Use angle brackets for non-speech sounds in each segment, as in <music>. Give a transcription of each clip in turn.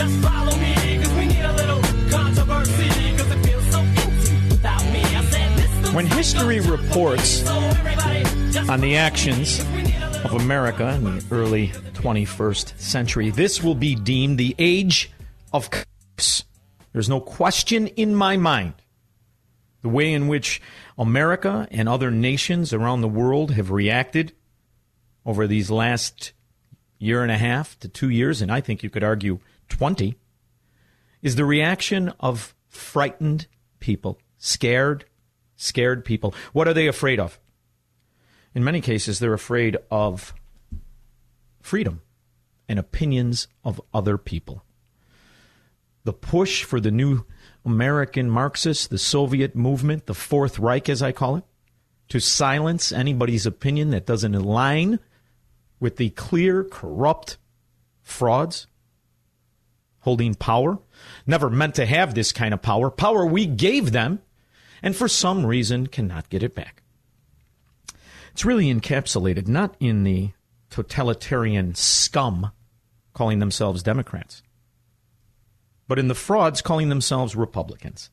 This looks like a job for me, so everybody just follow me. Cause we need a little controversy, cause it feels so empty without me. I said this When history a job for me, reports so on the actions 'cause we need a little of America in the early 21st century, this will be deemed the age of cops. There's no question in my mind the way in which America and other nations around the world have reacted over these last year and a half to two years, and I think you could argue 20, is the reaction of frightened people, scared, scared people. What are they afraid of? In many cases, they're afraid of freedom and opinions of other people. The push for the new American Marxists, the Soviet movement, the Fourth Reich, as I call it, to silence anybody's opinion that doesn't align with the clear, corrupt frauds holding power, never meant to have this kind of power, power we gave them, and for some reason cannot get it back. It's really encapsulated not in the totalitarian scum calling themselves Democrats, but in the frauds calling themselves Republicans.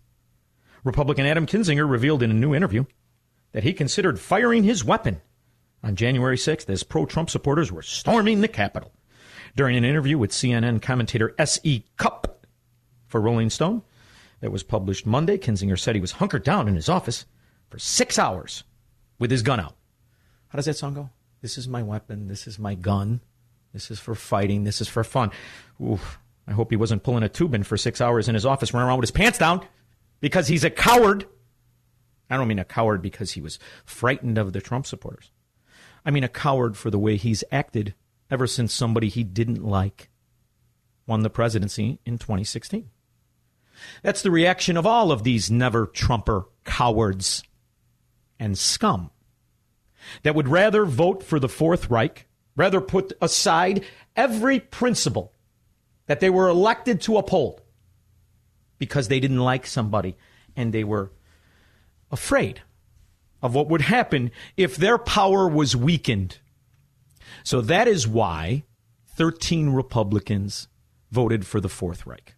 Republican Adam Kinzinger revealed in a new interview that he considered firing his weapon on January 6th as pro Trump supporters were storming the Capitol. During an interview with CNN commentator S.E. Cupp for Rolling Stone that was published Monday, Kinzinger said he was hunkered down in his office for six hours with his gun out. How does that song go? This is my weapon. This is my gun. This is for fighting. This is for fun. Oof. I hope he wasn't pulling a Toobin for six hours in his office, running around with his pants down because he's a coward. I don't mean a coward because he was frightened of the Trump supporters. I mean a coward for the way he's acted ever since somebody he didn't like won the presidency in 2016. That's the reaction of all of these never Trumper cowards and scum that would rather vote for the Fourth Reich, rather put aside every principle that they were elected to uphold because they didn't like somebody and they were afraid of what would happen if their power was weakened. So that is why 13 Republicans voted for the Fourth Reich.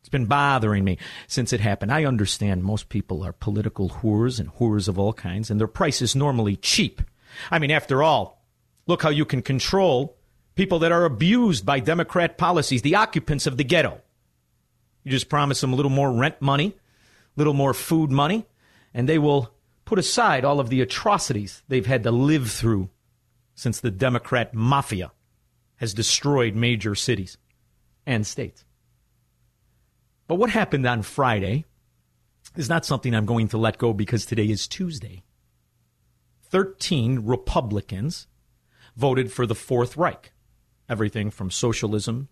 It's been bothering me since it happened. I understand most people are political whores and whores of all kinds, and their price is normally cheap. I mean, after all, look how you can control people that are abused by Democrat policies, the occupants of the ghetto. You just promise them a little more rent money, a little more food money, and they will put aside all of the atrocities they've had to live through since the Democrat mafia has destroyed major cities and states. But what happened on Friday is not something I'm going to let go because today is Tuesday. 13 Republicans voted for the Fourth Reich. Everything from socialism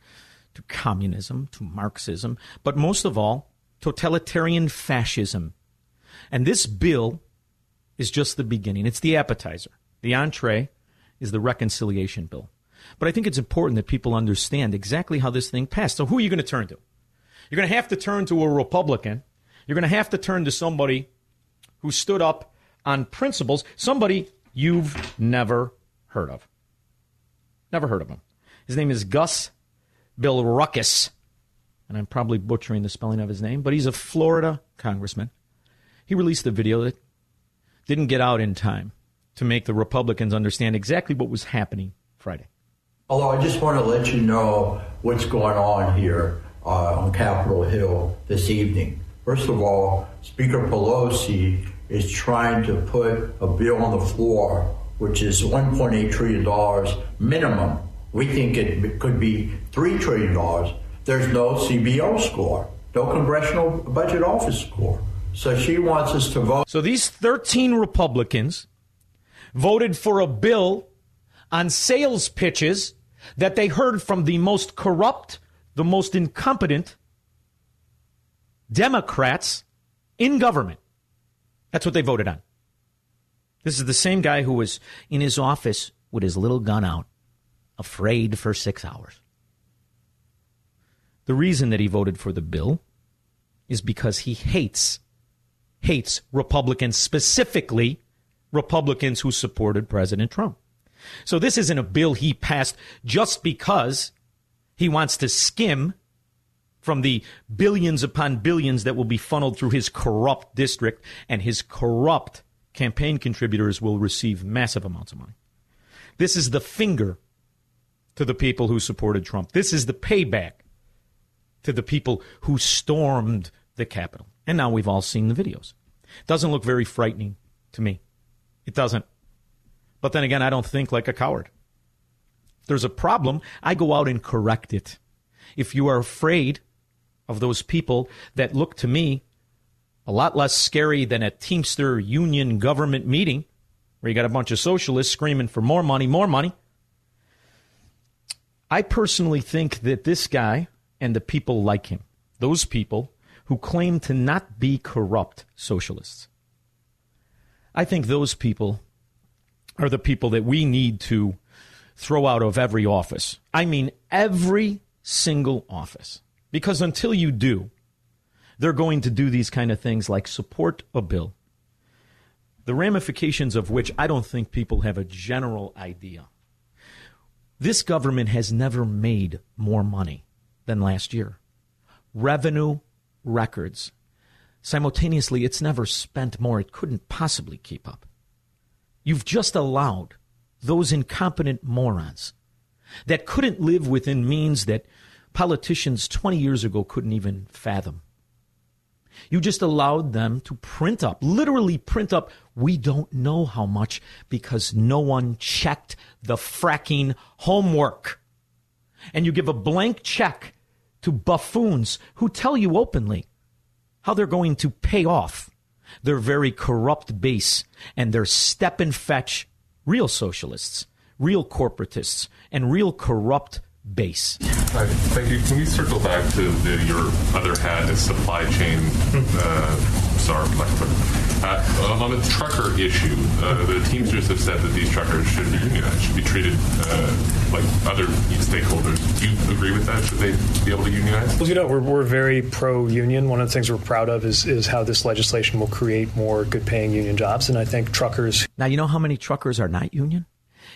to communism to Marxism, but most of all, totalitarian fascism. And this bill is just the beginning. It's the appetizer. The entree is the reconciliation bill. But I think it's important that people understand exactly how this thing passed. So who are you going to turn to? You're going to have to turn to a Republican. You're going to have to turn to somebody who stood up on principles, somebody you've never heard of. Never heard of him. His name is Gus Bilirakis, and I'm probably butchering the spelling of his name, but he's a Florida congressman. He released a video that didn't get out in time to make the Republicans understand exactly what was happening Friday. Although I just want to let you know what's going on here uh, on Capitol Hill this evening. First of all, Speaker Pelosi is trying to put a bill on the floor, which is $1.8 trillion minimum. We think it could be $3 trillion. There's no CBO score, no Congressional Budget Office score. So she wants us to vote. So these 13 Republicans voted for a bill on sales pitches that they heard from the most corrupt, the most incompetent Democrats in government. That's what they voted on. This is the same guy who was in his office with his little gun out, afraid for six hours. The reason that he voted for the bill is because he hates, hates Republicans, specifically Republicans who supported President Trump. So this isn't a bill he passed just because he wants to skim from the billions upon billions that will be funneled through his corrupt district, and his corrupt campaign contributors will receive massive amounts of money. This is the finger to the people who supported Trump. This is the payback to the people who stormed the Capitol. And now we've all seen the videos. Doesn't look very frightening to me. It doesn't. But then again, I don't think like a coward. If there's a problem, I go out and correct it. If you are afraid of those people that look to me a lot less scary than a Teamster union government meeting where you got a bunch of socialists screaming for more money, more money. I personally think that this guy and the people like him, those people who claim to not be corrupt socialists, I think those people are the people that we need to throw out of every office. I mean, every single office. Because until you do, they're going to do these kind of things like support a bill, the ramifications of which I don't think people have a general idea. This government has never made more money than last year. Revenue records. Simultaneously, it's never spent more. It couldn't possibly keep up. You've just allowed those incompetent morons that couldn't live within means that politicians 20 years ago couldn't even fathom. You just allowed them to print up, literally print up, we don't know how much because no one checked the fracking homework. And you give a blank check to buffoons who tell you openly how they're going to pay off their very corrupt base and their step and fetch real socialists, real corporatists, and real corrupt base. Thank you. Can we circle back to the, your other hat as supply chain uh, czar, uh, on the trucker issue, uh, the Teamsters have said that these truckers should be unionized, should be treated uh, like other stakeholders. Do you agree with that? Should they be able to unionize? Well, you know, we're, we're very pro-union. One of the things we're proud of is, is how this legislation will create more good-paying union jobs, and I think truckers. Now, you know how many truckers are not union?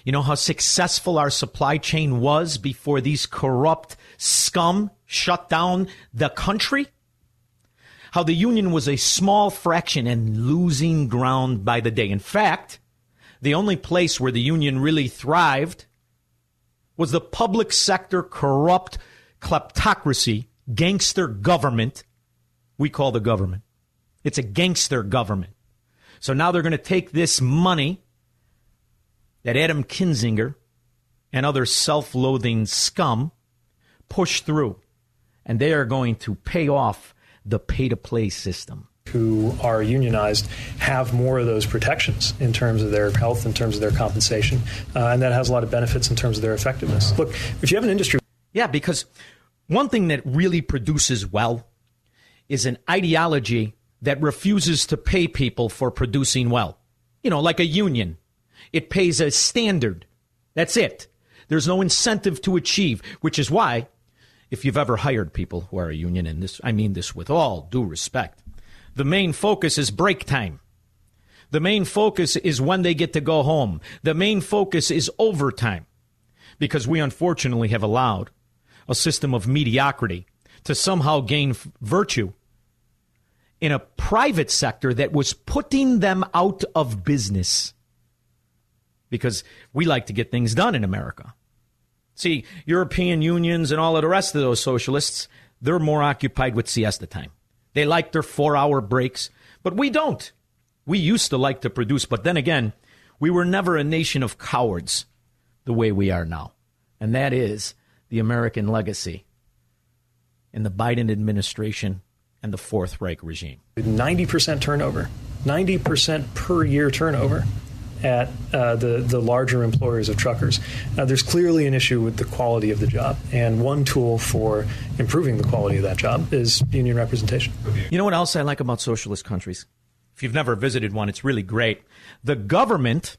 You know how successful our supply chain was before these corrupt scum shut down the country? How the union was a small fraction and losing ground by the day. In fact, the only place where the union really thrived was the public sector corrupt kleptocracy, gangster government we call the government. It's a gangster government. So now they're going to take this money that Adam Kinzinger and other self loathing scum push through, and they are going to pay off the pay to play system. Who are unionized have more of those protections in terms of their health, in terms of their compensation, uh, and that has a lot of benefits in terms of their effectiveness. Look, if you have an industry. Yeah, because one thing that really produces well is an ideology that refuses to pay people for producing well. You know, like a union it pays a standard. That's it. There's no incentive to achieve, which is why, if you've ever hired people who are a union, and this, I mean this with all due respect, the main focus is break time. The main focus is when they get to go home. The main focus is overtime. Because we unfortunately have allowed a system of mediocrity to somehow gain f- virtue in a private sector that was putting them out of business because we like to get things done in America. See, European unions and all of the rest of those socialists, they're more occupied with siesta time. They like their four hour breaks, but we don't. We used to like to produce, but then again, we were never a nation of cowards the way we are now. And that is the American legacy in the Biden administration and the Fourth Reich regime. 90% turnover, 90% per year turnover at uh, the, the larger employers of truckers. Uh, there's clearly an issue with the quality of the job. And one tool for improving the quality of that job is union representation. You know what else I like about socialist countries? If you've never visited one, it's really great. The government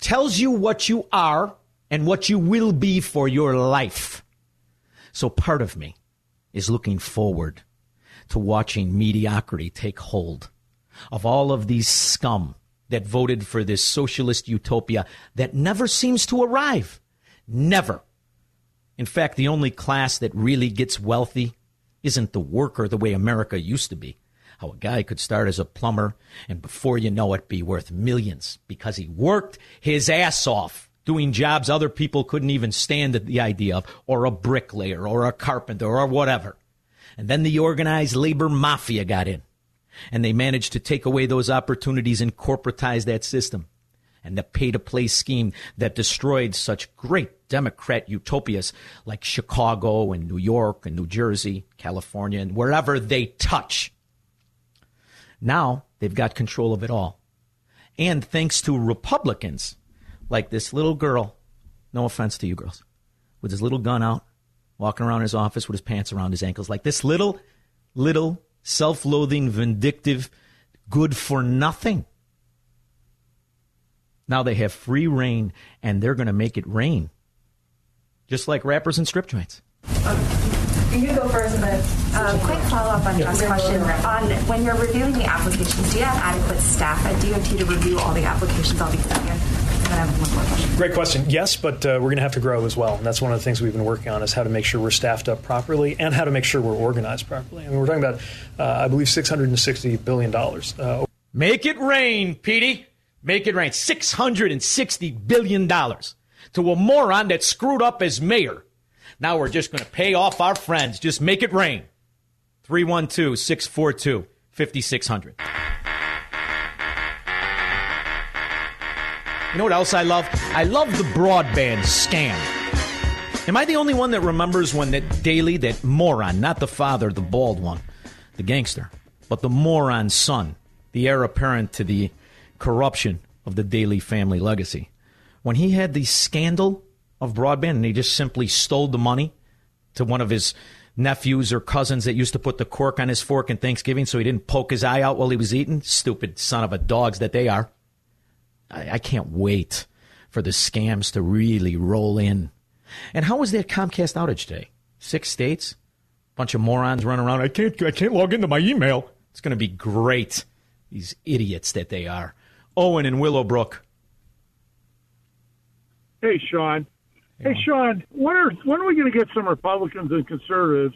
tells you what you are and what you will be for your life. So part of me is looking forward to watching mediocrity take hold of all of these scum that voted for this socialist utopia that never seems to arrive. Never. In fact, the only class that really gets wealthy isn't the worker the way America used to be. How a guy could start as a plumber and before you know it be worth millions because he worked his ass off doing jobs other people couldn't even stand the idea of, or a bricklayer or a carpenter or whatever. And then the organized labor mafia got in and they managed to take away those opportunities and corporatize that system. And the pay to play scheme that destroyed such great Democrat utopias like Chicago and New York and New Jersey, California, and wherever they touch. Now they've got control of it all. And thanks to Republicans like this little girl, no offense to you girls, with his little gun out, walking around his office with his pants around his ankles, like this little, little self loathing, vindictive, good for nothing. Now they have free reign and they're going to make it rain. Just like rappers and strip joints. You go first, but Uh, quick follow-up on John's question. On when you're reviewing the applications, do you have adequate staff at DOT to review all the applications? I'll be second. And. Great question. Yes, but uh, we're going to have to grow as well. And that's one of the things we've been working on is how to make sure we're staffed up properly and how to make sure we're organized properly. I mean, we're talking about, uh, I believe, $660 billion. Uh, Make it rain, Petey. Make it rain. $660 billion to a moron that screwed up as mayor. Now we're just going to pay off our friends. Just make it rain. 312 642 5600. You know what else I love? I love the broadband scam. Am I the only one that remembers when that Daley, that moron, not the father, the bald one, the gangster, but the moron's son, the heir apparent to the corruption of the Daley family legacy, when he had the scandal of broadband and he just simply stole the money to one of his nephews or cousins that used to put the cork on his fork in Thanksgiving so he didn't poke his eye out while he was eating? Stupid son of a dogs that they are. I, I can't wait for the scams to really roll in. And how was that Comcast outage day? Six states, bunch of morons running around. I can't, I can't log into my email. It's going to be great. These idiots that they are. Owen and Willowbrook. Hey, Shaun. Hey, Shaun. When are when are we going to get some Republicans and conservatives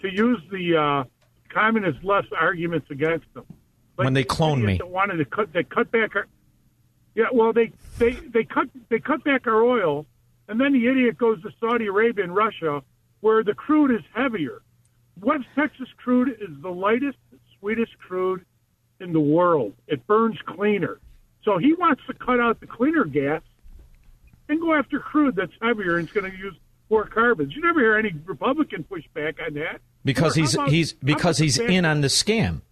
to use the uh, communist left arguments against them? Like When they clone me. that wanted to cut they cut back our yeah. Well, they they they cut they cut back our oil, and then the idiot goes to Saudi Arabia and Russia, where the crude is heavier. West Texas crude is the lightest, sweetest crude in the world. It burns cleaner. So he wants to cut out the cleaner gas and go after crude that's heavier and it's going to use more carbons. You never hear any Republican pushback on that. because Or he's about- he's because he's in on the scam.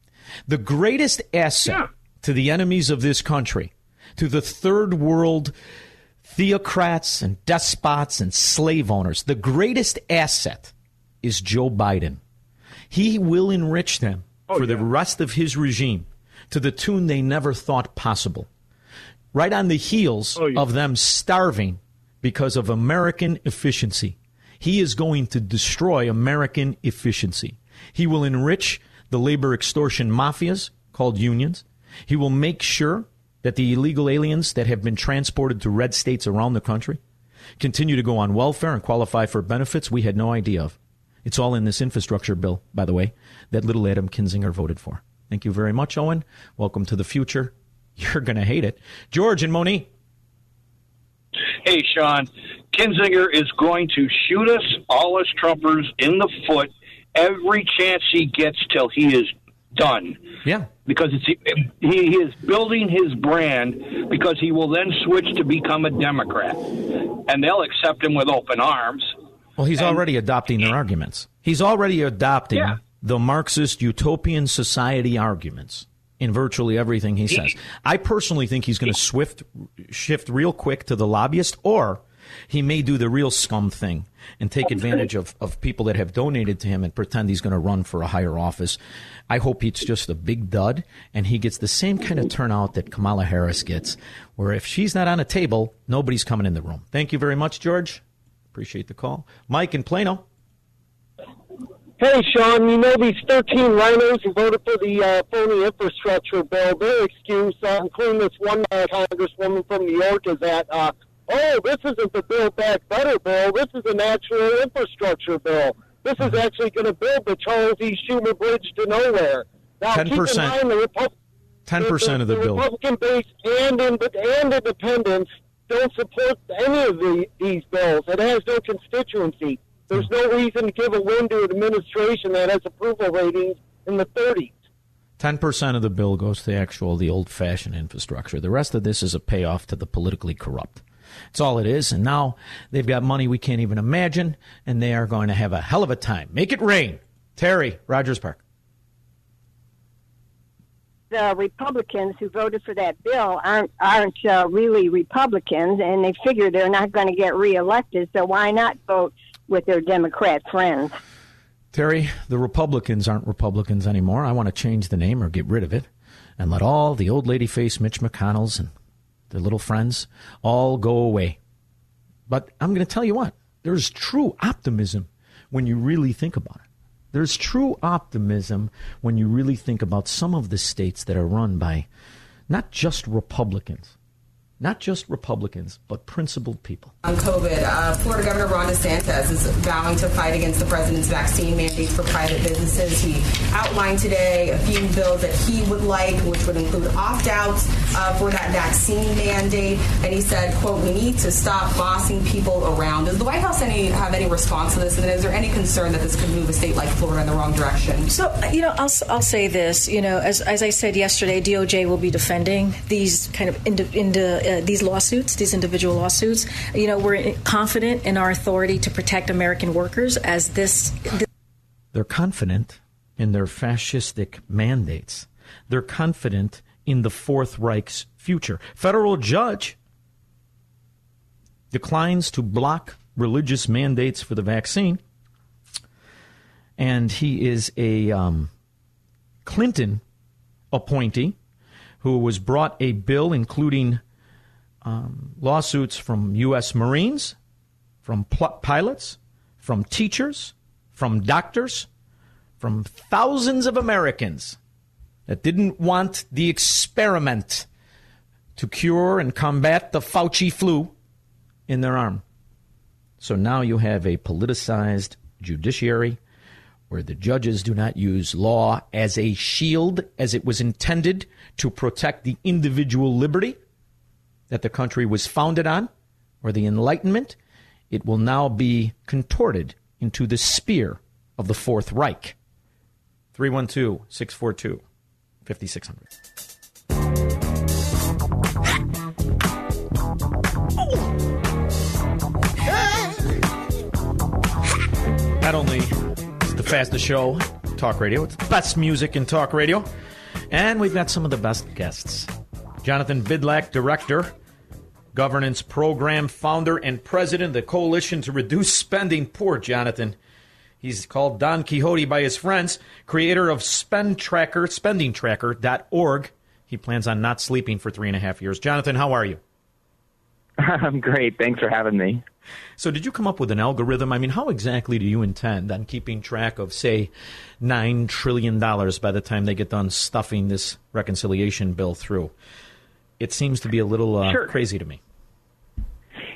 The greatest asset Yeah. to the enemies of this country, to the third world theocrats and despots and slave owners, the greatest asset is Joe Biden. He will enrich them Oh, for the rest of his regime to the tune they never thought possible. Right on the heels Oh, yeah. of them starving because of American efficiency. He is going to destroy American efficiency. He will enrich the labor extortion mafias called unions. He will make sure that the illegal aliens that have been transported to red states around the country continue to go on welfare and qualify for benefits we had no idea of. It's all in this infrastructure bill, by the way, that little Adam Kinzinger voted for. Thank you very much, Owen. Welcome to the future. <laughs> You're going to hate it. George and Moni. Hey, Shaun, Kinzinger is going to shoot us, all us Trumpers, in the foot every chance he gets till he is done. Yeah. Because it's he, he is building his brand because he will then switch to become a Democrat, and they'll accept him with open arms. Well, he's already adopting their arguments. He's already adopting Yeah. the Marxist utopian society arguments in virtually everything he says. I personally think he's going to swift shift real quick to the lobbyist, or he may do the real scum thing and take advantage of, of people that have donated to him and pretend he's going to run for a higher office. I hope it's just a big dud and he gets the same kind of turnout that Kamala Harris gets, where if she's not on a table, nobody's coming in the room. Thank you very much, George. Appreciate the call. Mike in Plano. Hey, Shaun, you know these 13 RINOs who voted for the uh, phony infrastructure bill, their excuse, uh, including this one uh, congresswoman from New York, is that, uh, oh, this isn't the Build Back Better bill. This is an natural infrastructure bill. This is actually going to build the Charles E. Schumer Bridge to nowhere. Now, keep in 10%. mind the Repub- 10% of the bill. Republican base and, in, and independents don't support any of the, these bills. It has no constituency. There's no reason to give a win to an administration that has approval ratings in the 30s. Ten percent of the bill goes to the actual the old fashioned infrastructure. The rest of this is a payoff to the politically corrupt. It's all it is. And now they've got money we can't even imagine, and they are going to have a hell of a time. Make it rain. Terry, Rogers Park. the Republicans who voted for that bill aren't aren't uh, really Republicans, and they figure they're not going to get reelected. So why not vote with their Democrat friends? Terry, the Republicans aren't Republicans anymore. I want to change the name or get rid of it and let all the old lady face Mitch McConnell's and their little friends all go away. But I'm going to tell you what, there's true optimism when you really think about it. There's true optimism when you really think about some of the states that are run by not just Republicans, not just Republicans, but principled people. On COVID, uh, Florida Governor Ron DeSantis is vowing to fight against the president's vaccine mandates for private businesses. He outlined today a few bills that he would like, which would include opt-outs uh, for that vaccine mandate. And he said, "quote We need to stop bossing people around." Does the White House any have any response to this? And is there any concern that this could move a state like Florida in the wrong direction? So, you know, I'll, I'll say this. You know, as, as I said yesterday, DOJ will be defending these kind of indi- indi- uh, these lawsuits, these individual lawsuits. You know, we're confident in our authority to protect American workers as this. this They're confident in their fascistic mandates. They're confident in the Fourth Reich's future. Federal judge declines to block religious mandates for the vaccine, and he is a um, Clinton appointee who was brought a bill including um, lawsuits from U.S. Marines, from pl- pilots, from teachers, from doctors, from thousands of Americans that didn't want the experiment to cure and combat the Fauci flu in their arm. So now you have a politicized judiciary where the judges do not use law as a shield as it was intended to protect the individual liberty that the country was founded on, or the Enlightenment, it will now be contorted into the spear of the Fourth Reich. 312 642 5600. Not only is the fastest show, talk radio, it's the best music in talk radio, and we've got some of the best guests. Jonathan Bydlak, Director, Governance Program Founder, and President of the Coalition to Reduce Spending. Poor Jonathan. He's called Don Quixote by his friends, creator of Spend Tracker, spendingtracker.org. He plans on not sleeping for three and a half years. Jonathan, how are you? <laughs> I'm great. Thanks for having me. So, did you come up with an algorithm? I mean, how exactly do you intend on keeping track of, say, $9 trillion by the time they get done stuffing this reconciliation bill through? It seems to be a little uh, Sure. crazy to me.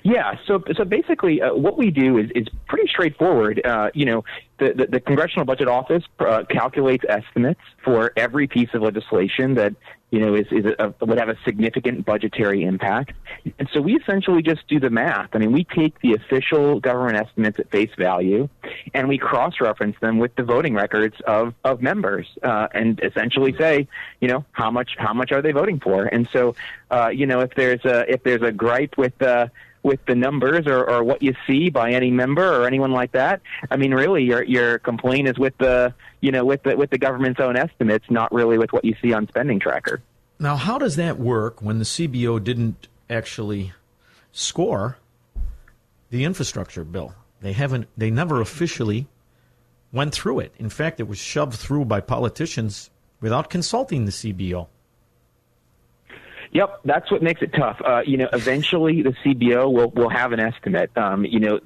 Yeah, so so basically, uh, what we do is, is pretty straightforward. Uh, you know, the, the, the Congressional Budget Office uh, calculates estimates for every piece of legislation that you know is, is a, would have a significant budgetary impact, and so we essentially just do the math. I mean, we take the official government estimates at face value, and we cross-reference them with the voting records of of members, uh, and essentially say, you know, how much how much are they voting for? And so, uh, you know, if there's a if there's a gripe with uh, with the numbers or, or what you see by any member or anyone like that. I mean, really, your your complaint is with the you know with the with the government's own estimates, not really with what you see on Spending Tracker. Now, how does that work when the CBO didn't actually score the infrastructure bill? They haven't. They never officially went through it. In fact, it was shoved through by politicians without consulting the CBO. Yep, that's what makes it tough. Uh, you know, eventually the CBO will will have an estimate. Um, you know,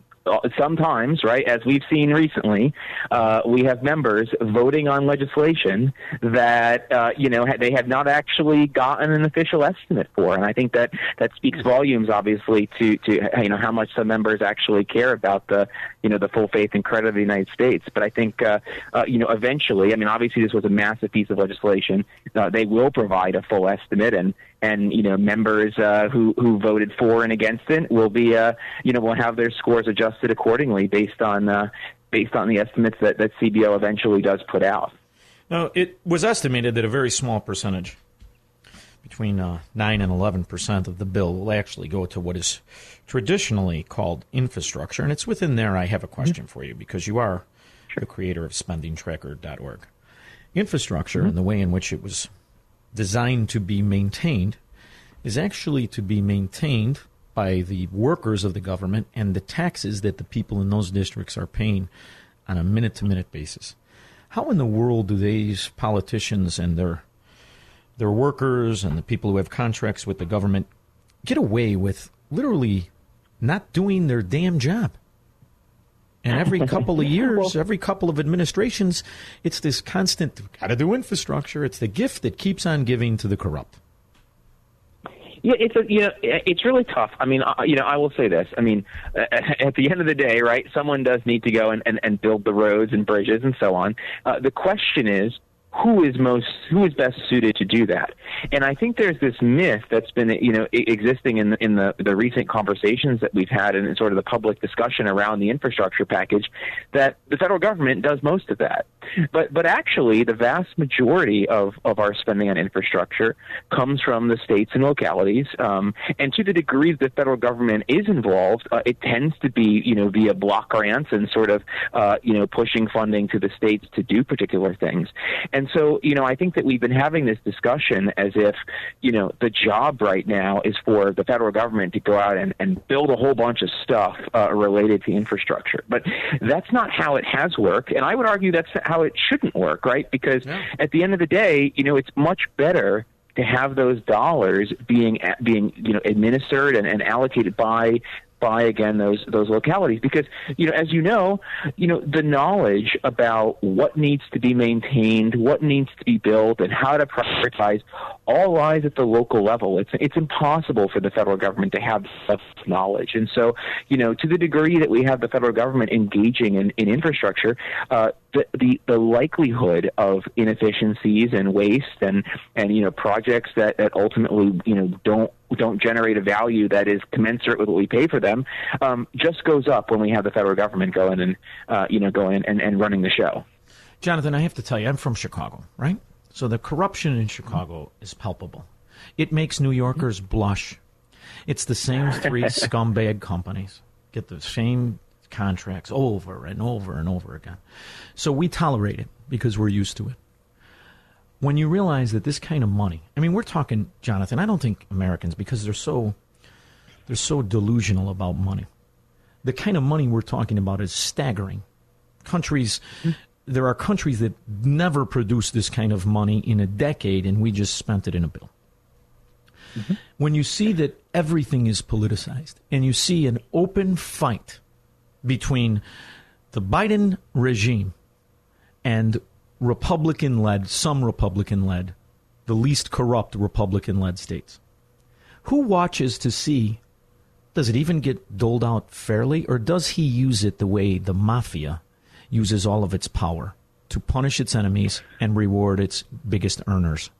sometimes, right, as we've seen recently, uh, we have members voting on legislation that uh, you know they have not actually gotten an official estimate for, and I think that that speaks volumes, obviously, to to you know how much some members actually care about the you know the full faith and credit of the United States. But I think uh, uh, you know eventually, I mean, obviously, this was a massive piece of legislation. Uh, they will provide a full estimate, and and you know members uh, who who voted for and against it will be uh, you know will have their scores adjusted accordingly based on uh, based on the estimates that that CBO eventually does put out. Now, it was estimated that a very small percentage, between uh, nine and eleven percent of the bill, will actually go to what is traditionally called infrastructure, and it's within there. I have a question mm-hmm. for you because you are sure. the creator of SpendingTracker.org. Infrastructure mm-hmm. and the way in which it was designed to be maintained is actually to be maintained by the workers of the government and the taxes that the people in those districts are paying on a minute to minute basis. How in the world do these politicians and their their workers and the people who have contracts with the government get away with literally not doing their damn job? And every <laughs> couple of years, every couple of administrations, it's this constant got to do infrastructure. It's the gift that keeps on giving to the corrupt. Yeah, it's a you know it's really tough. I mean, uh, you know, I will say this. I mean, uh, <laughs> at the end of the day, right? Someone does need to go and, and, and build the roads and bridges and so on. Uh, the question is, who is most who is best suited to do that. And i think there's this myth that's been you know existing in the, in the the recent conversations that we've had and sort of the public discussion around the infrastructure package that the federal government does most of that but but actually the vast majority of of our spending on infrastructure comes from the states and localities um, and to the degree the federal government is involved uh, it tends to be you know via block grants and sort of uh, you know pushing funding to the states to do particular things and so, you know, I think that we've been having this discussion as if, you know, the job right now is for the federal government to go out and, and build a whole bunch of stuff uh, related to infrastructure. But that's not how it has worked. And I would argue that's how it shouldn't work, right? Because yeah. at the end of the day, you know, it's much better to have those dollars being being you know administered and, and allocated by by again those those localities because you know as you know you know the knowledge about what needs to be maintained what needs to be built and how to prioritize all lies at the local level it's it's impossible for the federal government to have such knowledge and so you know to the degree that we have the federal government engaging in, in infrastructure uh, the, the the likelihood of inefficiencies and waste and and you know projects that that ultimately you know don't don't generate a value that is commensurate with what we pay for them um, just goes up when we have the federal government going and uh, you know going and, and running the show. Jonathan, I have to tell you, I'm from Chicago, right? So the corruption in Chicago is palpable. It makes New Yorkers blush. It's the same three <laughs> scumbag companies get the same contracts over and over and over again. So we tolerate it because we're used to it when you realize that this kind of money, I mean, we're talking, Jonathan, I don't think Americans, because they're so, they're so delusional about money. The kind of money we're talking about is staggering. Countries, there are countries that never produced this kind of money in a decade, and we just spent it in a bill. Mm-hmm. When you see that everything is politicized and you see an open fight between the Biden regime and Republican led, some Republican led, the least corrupt Republican led states. Who watches to see does it even get doled out fairly, or does he use it the way the mafia uses all of its power to punish its enemies and reward its biggest earners?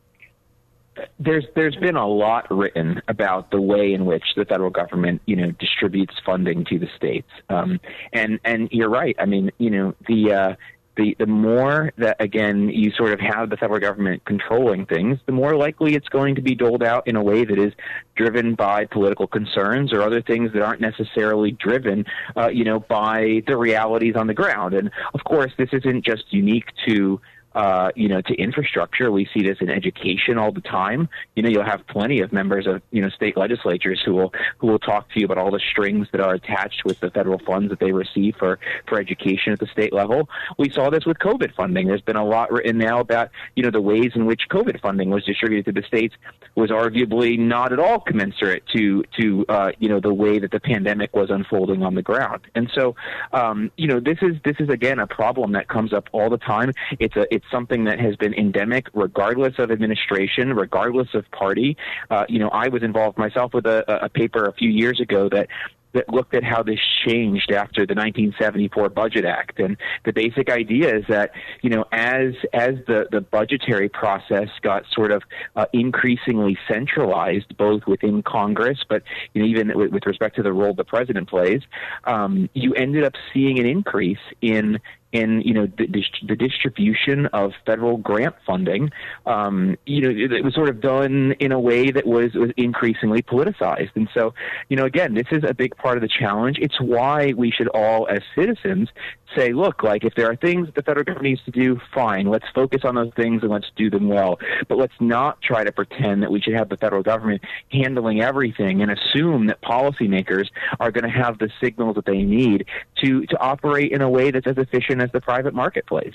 There's there's been a lot written about the way in which the federal government you know distributes funding to the states um, and and you're right I mean you know the uh, the the more that again you sort of have the federal government controlling things, the more likely it's going to be doled out in a way that is driven by political concerns or other things that aren't necessarily driven, uh, you know, by the realities on the ground. And of course, this isn't just unique to uh, you know, to infrastructure. We see this in education all the time. You know, you'll have plenty of members of you know state legislatures who will who will talk to you about all the strings that are attached with the federal funds that they receive for for education at the state level. We saw this with COVID funding. There's been a lot written now about you know the ways in which COVID funding was distributed to the states was arguably not at all commensurate to to uh, you know the way that the pandemic was unfolding on the ground. And so, um, you know, this is this is again a problem that comes up all the time. It's a it's something that has been endemic regardless of administration, regardless of party. Uh, you know, I was involved myself with a, a paper a few years ago that that looked at how this changed after the 1974 Budget Act. And the basic idea is that, you know, as as the, the budgetary process got sort of uh, increasingly centralized, both within Congress, but you know, even with, with respect to the role the president plays, um, you ended up seeing an increase in in you know the, the distribution of federal grant funding, um, you know, it, it was sort of done in a way that was was increasingly politicized. And so, you know, again, this is a big part of the challenge. It's why we should all, as citizens, say, look, like if there are things that the federal government needs to do, fine, let's focus on those things and let's do them well. But let's not try to pretend that we should have the federal government handling everything and assume that policymakers are going to have the signals that they need to to operate in a way that's as efficient as the private marketplace.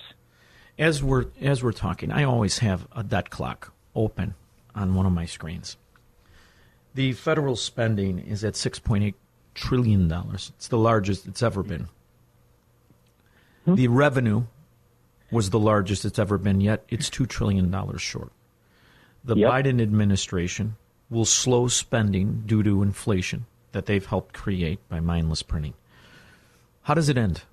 As we're as we're talking, I always have a debt clock open on one of my screens. The federal spending is at six point eight trillion dollars. It's the largest it's ever been. Hmm? The revenue was the largest it's ever been, yet it's $2 trillion short. The Yep. Biden administration will slow spending due to inflation that they've helped create by mindless printing. How does it end?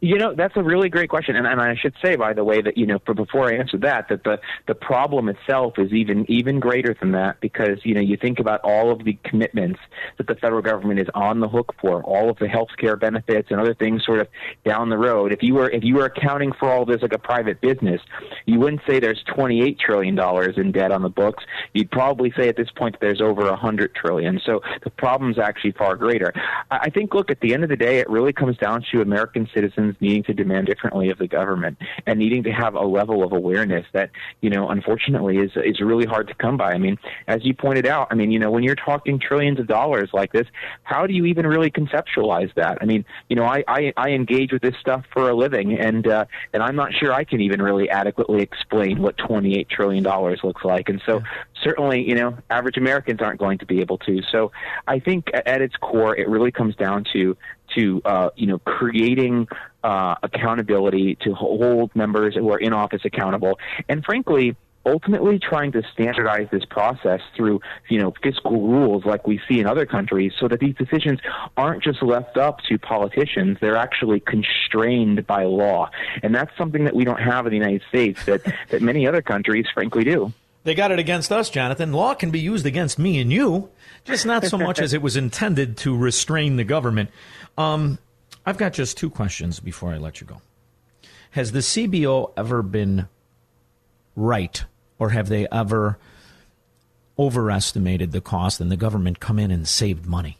You know, that's a really great question, and, and I should say, by the way, that you know, for before I answer that, that the the problem itself is even even greater than that because you know you think about all of the commitments that the federal government is on the hook for, all of the health care benefits and other things, sort of down the road. If you were if you were accounting for all this like a private business, you wouldn't say there's 28 trillion dollars in debt on the books. You'd probably say at this point that there's over 100 trillion. So the problem's actually far greater. I I think, look, at the end of the day, it really comes down to American citizens needing to demand differently of the government and needing to have a level of awareness that, you know, unfortunately is is really hard to come by. I mean, as you pointed out, I mean, you know, when you're talking trillions of dollars like this, how do you even really conceptualize that? I mean, you know, I I, I engage with this stuff for a living, and uh, and I'm not sure I can even really adequately explain what 28 trillion dollars looks like. And so, certainly, you know, average Americans aren't going to be able to. So, I think at its core, it really comes down to to uh, you know creating uh, accountability to hold members who are in office accountable, and frankly. Ultimately, trying to standardize this process through, you know, fiscal rules like we see in other countries, so that these decisions aren't just left up to politicians; they're actually constrained by law, and that's something that we don't have in the United States that <laughs> that many other countries, frankly, do. They got it against us, Jonathan. Law can be used against me and you, just not so much <laughs> as it was intended to restrain the government. Um, I've got just two questions before I let you go. Has the CBO ever been right, or have they ever overestimated the cost and the government come in and saved money?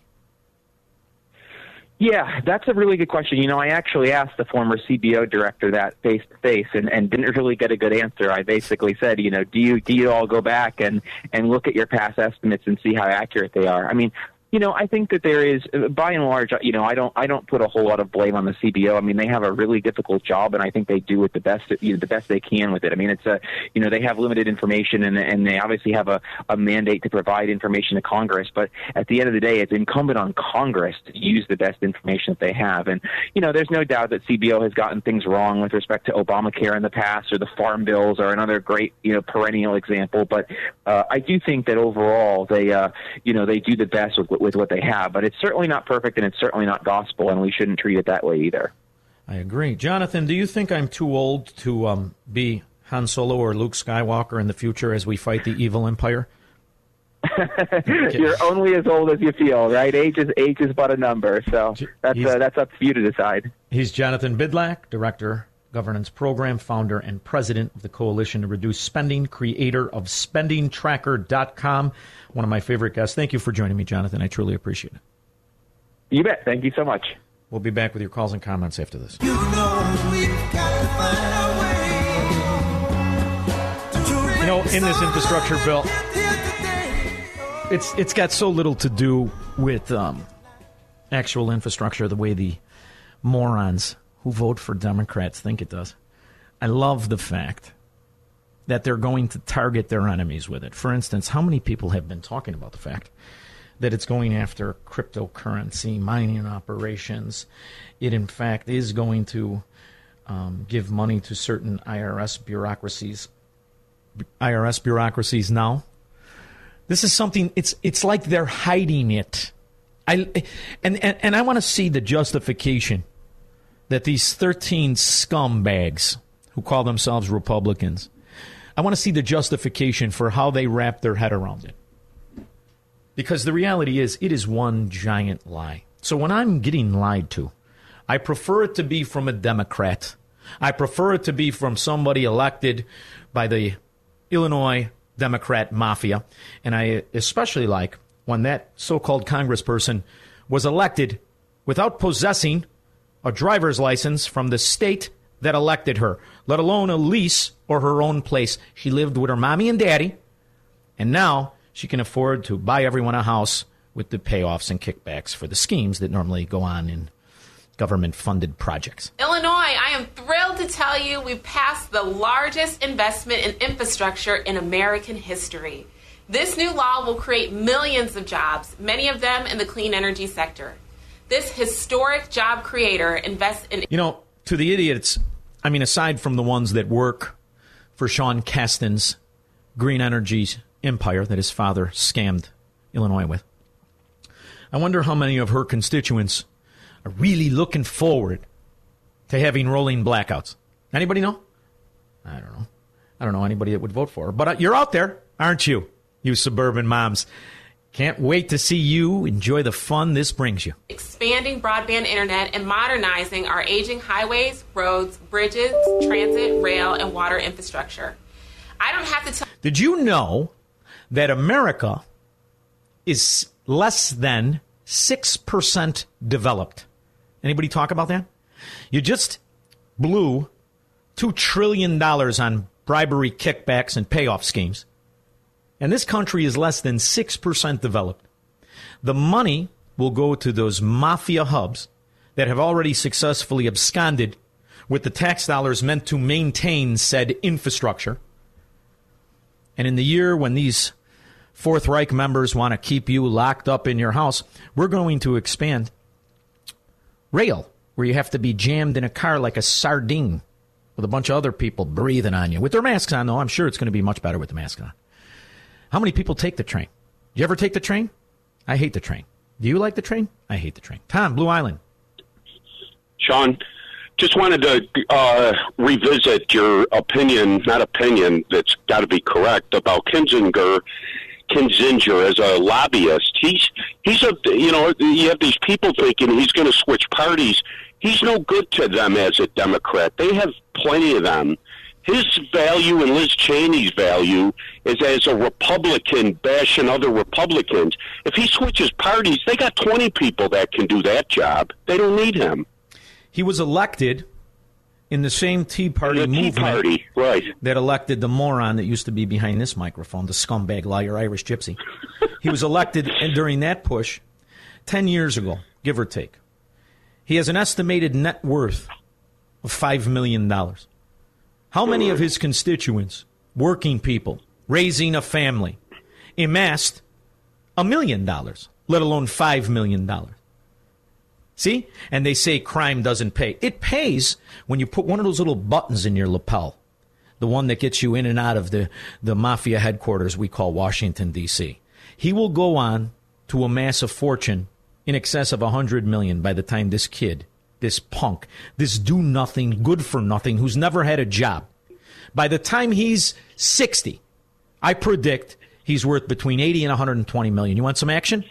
Yeah, that's a really good question. You know, I actually asked the former CBO director that face to face, and and didn't really get a good answer. I basically said, you know, do you do you all go back and and look at your past estimates and see how accurate they are? I mean, you know, I think that there is, by and large, you know, I don't, I don't put a whole lot of blame on the CBO. I mean, they have a really difficult job, and I think they do it the best, you know, the best they can with it. I mean, it's a, you know, they have limited information, and and they obviously have a, a mandate to provide information to Congress. But at the end of the day, it's incumbent on Congress to use the best information that they have. And you know, there's no doubt that CBO has gotten things wrong with respect to Obamacare in the past, or the farm bills are another great, you know, perennial example. But uh, I do think that overall, they, uh, you know, they do the best with with what they have. But it's certainly not perfect, and it's certainly not gospel, and we shouldn't treat it that way either. I agree. Jonathan, do you think I'm too old to um, be Han Solo or Luke Skywalker in the future as we fight the evil empire? <laughs> You're only as old as you feel, right? Age is age is but a number, so that's uh, that's up to you to decide. He's Jonathan Bydlak, Director, Governance Program, founder and president of the Coalition to Reduce Spending, creator of SpendingTracker.com. One of my favorite guests. Thank you for joining me, Jonathan. I truly appreciate it. You bet. Thank you so much. We'll be back with your calls and comments after this. You know, in this infrastructure bill, it's it's got so little to do with um, actual infrastructure the way the morons who vote for Democrats think it does. I love the fact that they're going to target their enemies with it. For instance, how many people have been talking about the fact that it's going after cryptocurrency mining operations? It, in fact, is going to um, give money to certain IRS bureaucracies. IRS bureaucracies now. This is something. It's it's like they're hiding it. I and and, and I want to see the justification that these thirteen scumbags who call themselves Republicans. I want to see the justification for how they wrap their head around it. Because the reality is, it is one giant lie. So when I'm getting lied to, I prefer it to be from a Democrat. I prefer it to be from somebody elected by the Illinois Democrat mafia. And I especially like when that so called congressperson was elected without possessing a driver's license from the state that elected her, let alone a lease or her own place. She lived with her mommy and daddy, and now she can afford to buy everyone a house with the payoffs and kickbacks for the schemes that normally go on in government funded projects. Illinois, I am thrilled to tell you we passed the largest investment in infrastructure in American history. This new law will create millions of jobs, many of them in the clean energy sector. This historic job creator invests in. You know, to the idiots, I mean, aside from the ones that work for Sean Casten's green energy empire that his father scammed Illinois with, I wonder how many of her constituents are really looking forward to having rolling blackouts. Anybody know? I don't know. I don't know anybody that would vote for her. But uh, you're out there, aren't you? You suburban moms. Can't wait to see you enjoy the fun this brings you. expanding broadband internet and modernizing our aging highways, roads, bridges, transit, rail, and water infrastructure. I don't have to tell Did you know that America is less than 6% developed? Anybody talk about that? You just blew $2 trillion on bribery, kickbacks, and payoff schemes. And this country is less than 6% developed. The money will go to those mafia hubs that have already successfully absconded with the tax dollars meant to maintain said infrastructure. And in the year when these Fourth Reich members want to keep you locked up in your house, we're going to expand rail, where you have to be jammed in a car like a sardine with a bunch of other people breathing on you. With their masks on, though, I'm sure it's going to be much better with the mask on. How many people take the train? Do you ever take the train? I hate the train. Do you like the train? I hate the train. Tom, Blue Island. Shaun, just wanted to uh, revisit your opinion, not opinion, that's got to be correct, about Kinzinger. Kinzinger as a lobbyist, he's he's a you know you have these people thinking he's going to switch parties. He's no good to them as a Democrat. They have plenty of them. His value and Liz Cheney's value is as a Republican bashing other Republicans. If he switches parties, they got 20 people that can do that job. They don't need him. He was elected in the same Tea Party movement Party, right. that elected the moron that used to be behind this microphone, the scumbag liar Irish gypsy. he was elected during that push 10 years ago, give or take. He has an estimated net worth of $5 million. How many of his constituents, working people, raising a family, amassed a million dollars, let alone $5 million? See? And they say crime doesn't pay. It pays when you put one of those little buttons in your lapel, the one that gets you in and out of the, the mafia headquarters we call Washington, D.C. He will go on to amass a fortune in excess of a hundred million by the time this kid, this punk, this do nothing, good for nothing, who's never had a job, by the time he's 60, I predict he's worth between 80 and 120 million. You want some action?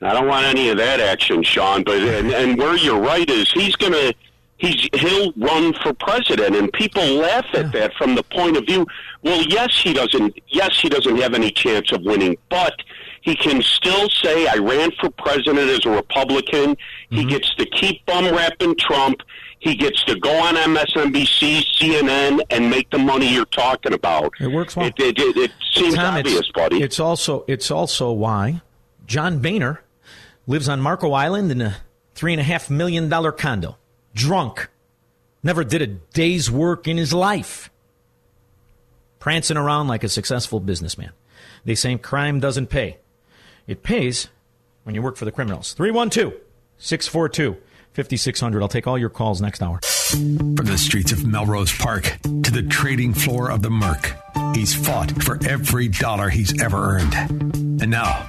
I don't want any of that action, Shaun. But and, and where you're right is he's going to he's he'll run for president, and people laugh at that from the point of view. Well, yes, he doesn't. Yes, he doesn't have any chance of winning, but he can still say, "I ran for president as a Republican." He mm-hmm. gets to keep bum rapping Trump. He gets to go on MSNBC, CNN, and make the money you're talking about. It works well. It, it, it, it seems Tom, obvious, it's, buddy. It's also it's also why John Boehner lives on Marco Island in a three and a half million dollar condo, drunk, never did a day's work in his life, prancing around like a successful businessman. They say crime doesn't pay. It pays when you work for the criminals. 312 642 5600. I'll take all your calls next hour. From the streets of Melrose Park to the trading floor of the Merc, he's fought for every dollar he's ever earned. And now,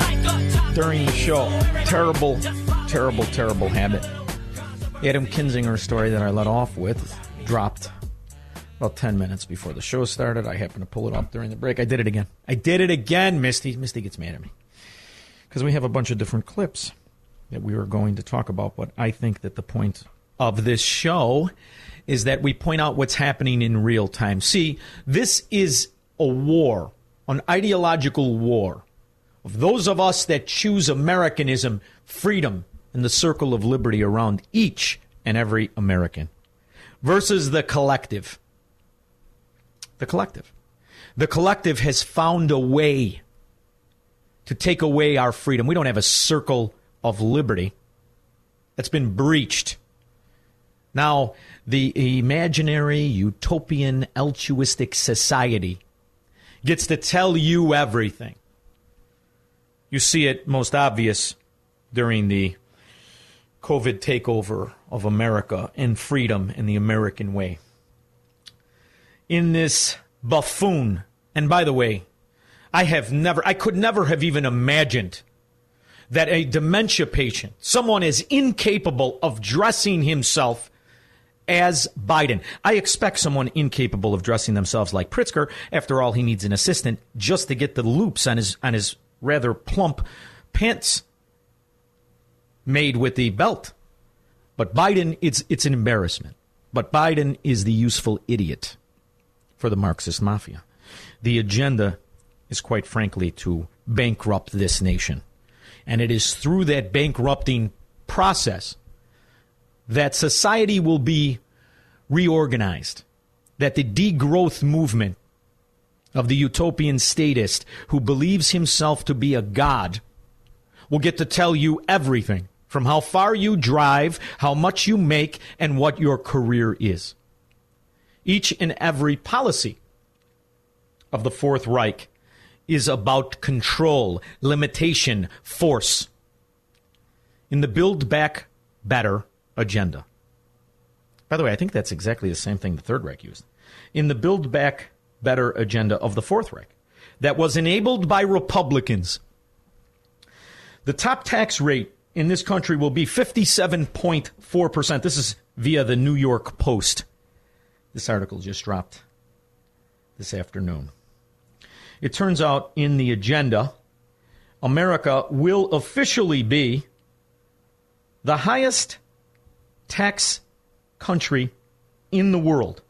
during the show. Terrible, terrible, terrible habit. Adam Kinzinger story that I let off with dropped about 10 minutes before the show started. I happened to pull it up during the break. I did it again. I did it again, Misty. Misty gets mad at me. Because we have a bunch of different clips that we were going to talk about, but I think that the point of this show is that we point out what's happening in real time. See, this is a war, an ideological war of those of us that choose Americanism, freedom, and the circle of liberty around each and every American versus the collective. The collective. The collective has found a way to take away our freedom. We don't have a circle of liberty that's been breached. Now, the imaginary, utopian, altruistic society gets to tell you everything. You see it most obvious during the COVID takeover of America and freedom in the American way. In this buffoon, and by the way, I have never, I could never have even imagined that a dementia patient, someone as incapable of dressing himself as Biden. I expect someone incapable of dressing themselves like Pritzker. After all, he needs an assistant just to get the loops on his on his rather plump pants made with the belt. But Biden, it's it's an embarrassment. But Biden is the useful idiot for the Marxist mafia. The agenda is quite frankly to bankrupt this nation. And it is through that bankrupting process that society will be reorganized, that the degrowth movement of the utopian statist who believes himself to be a god will get to tell you everything from how far you drive, how much you make, and what your career is. Each and every policy of the Fourth Reich is about control, limitation, force. In the Build Back Better agenda. By the way, I think that's exactly the same thing the Third Reich used. In the Build Back Better agenda of the Fourth Reich, that was enabled by Republicans, the top tax rate in this country will be 57.4%. This is via the New York Post. This article just dropped this afternoon. It turns out in the agenda, America will officially be the highest tax country in the world,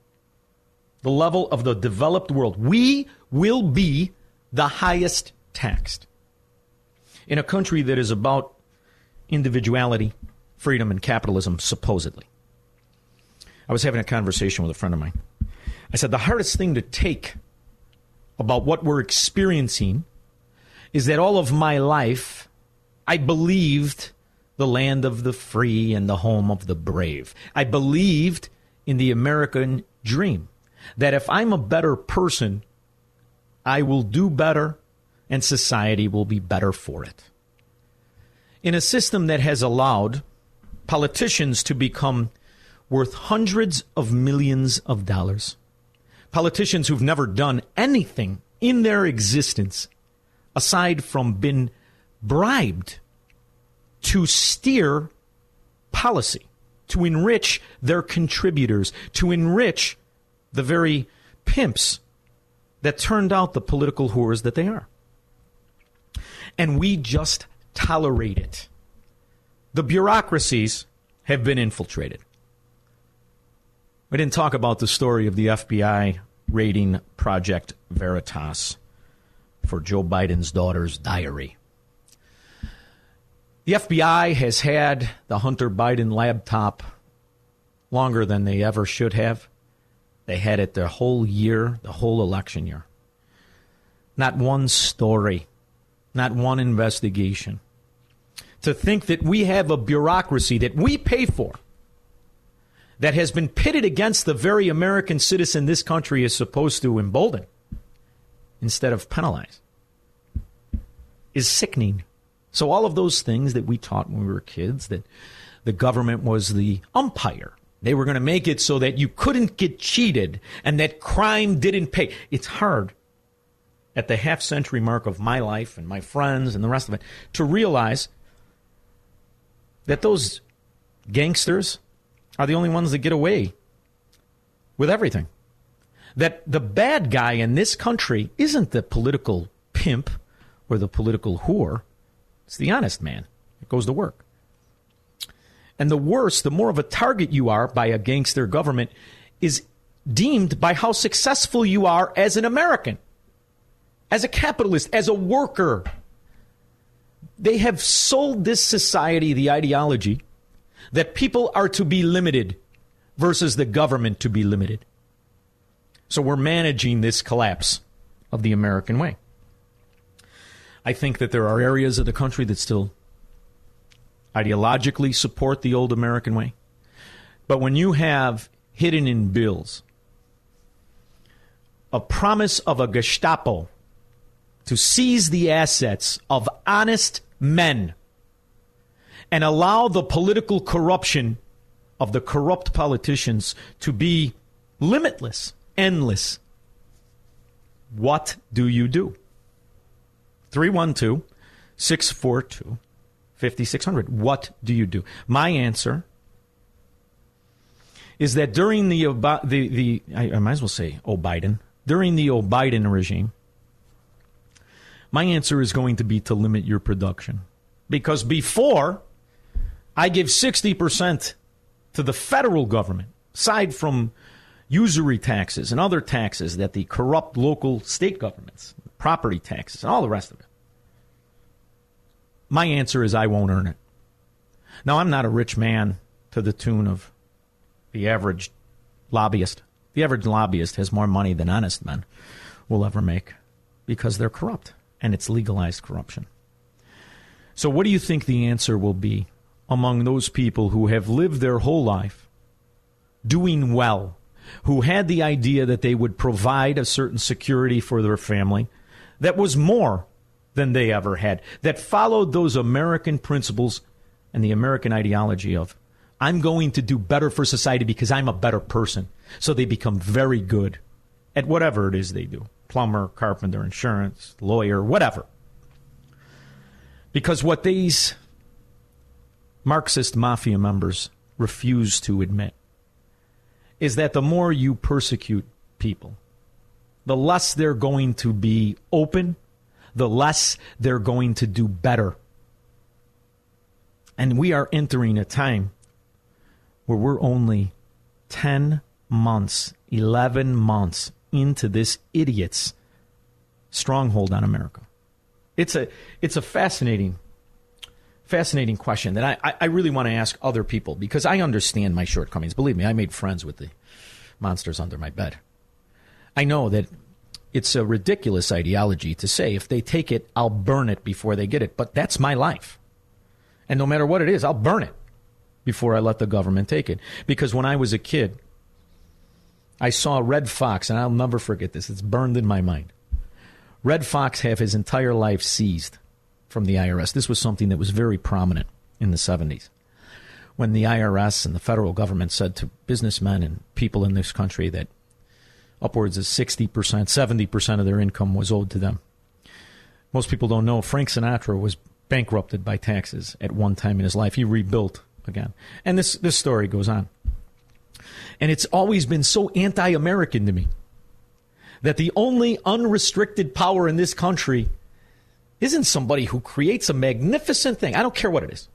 the level of the developed world. We will be the highest taxed in a country that is about individuality, freedom, and capitalism, supposedly. I was having a conversation with a friend of mine. I said, the hardest thing to take about what we're experiencing is that all of my life I believed the land of the free and the home of the brave. I believed in the American dream that if I'm a better person, I will do better and society will be better for it. In a system that has allowed politicians to become worth hundreds of millions of dollars, politicians who've never done anything in their existence aside from been bribed to steer policy, to enrich their contributors, to enrich the very pimps that turned out the political whores that they are. And we just tolerate it. The bureaucracies have been infiltrated. We didn't talk about the story of the FBI raiding Project Veritas for Joe Biden's daughter's diary. The FBI has had the Hunter Biden laptop longer than they ever should have. They had it the whole year, the whole election year. Not one story, not one investigation. To think that we have a bureaucracy that we pay for that has been pitted against the very American citizen this country is supposed to embolden instead of penalize is sickening. So, all of those things that we taught when we were kids that the government was the umpire, they were going to make it so that you couldn't get cheated and that crime didn't pay. It's hard at the half century mark of my life and my friends and the rest of it to realize that those gangsters are the only ones that get away with everything. That the bad guy in this country isn't the political pimp or the political whore. It's the honest man that goes to work. And the worse, the more of a target you are by a gangster government, is deemed by how successful you are as an American, as a capitalist, as a worker. They have sold this society the ideology that people are to be limited versus the government to be limited. So we're managing this collapse of the American way. I think that there are areas of the country that still ideologically support the old American way. But when you have hidden in bills a promise of a Gestapo to seize the assets of honest men and allow the political corruption of the corrupt politicians to be limitless, endless, what do you do? 312 642 5600. What do you do? My answer is that during the, the, the I, I might as well say, oh, Biden, during the oh, Biden regime, my answer is going to be to limit your production. Because before, I give 60% to the federal government, aside from usury taxes and other taxes that the corrupt local state governments property taxes, and all the rest of it. My answer is I won't earn it. Now, I'm not a rich man to the tune of the average lobbyist. The average lobbyist has more money than honest men will ever make because they're corrupt and it's legalized corruption. So, what do you think the answer will be among those people who have lived their whole life doing well, who had the idea that they would provide a certain security for their family, that was more than they ever had, that followed those American principles and the American ideology of, I'm going to do better for society because I'm a better person. So they become very good at whatever it is they do plumber, carpenter, insurance, lawyer, whatever. Because what these Marxist mafia members refuse to admit is that the more you persecute people, the less they're going to be open, the less they're going to do better. And we are entering a time where we're only 10 months, 11 months into this idiot's stronghold on America. It's a, it's a fascinating, fascinating question that I, I, I really want to ask other people because I understand my shortcomings. Believe me, I made friends with the monsters under my bed. I know that it's a ridiculous ideology to say if they take it, I'll burn it before they get it. But that's my life. And no matter what it is, I'll burn it before I let the government take it. Because when I was a kid, I saw Redd Foxx, and I'll never forget this. It's burned in my mind. Redd Foxx have his entire life seized from the IRS. This was something that was very prominent in the 70s. When the IRS and the federal government said to businessmen and people in this country that upwards of 60%, 70% of their income was owed to them. Most people don't know Frank Sinatra was bankrupted by taxes at one time in his life. He rebuilt again. And this, this story goes on. And it's always been so anti American to me that the only unrestricted power in this country isn't somebody who creates a magnificent thing. I don't care what it is.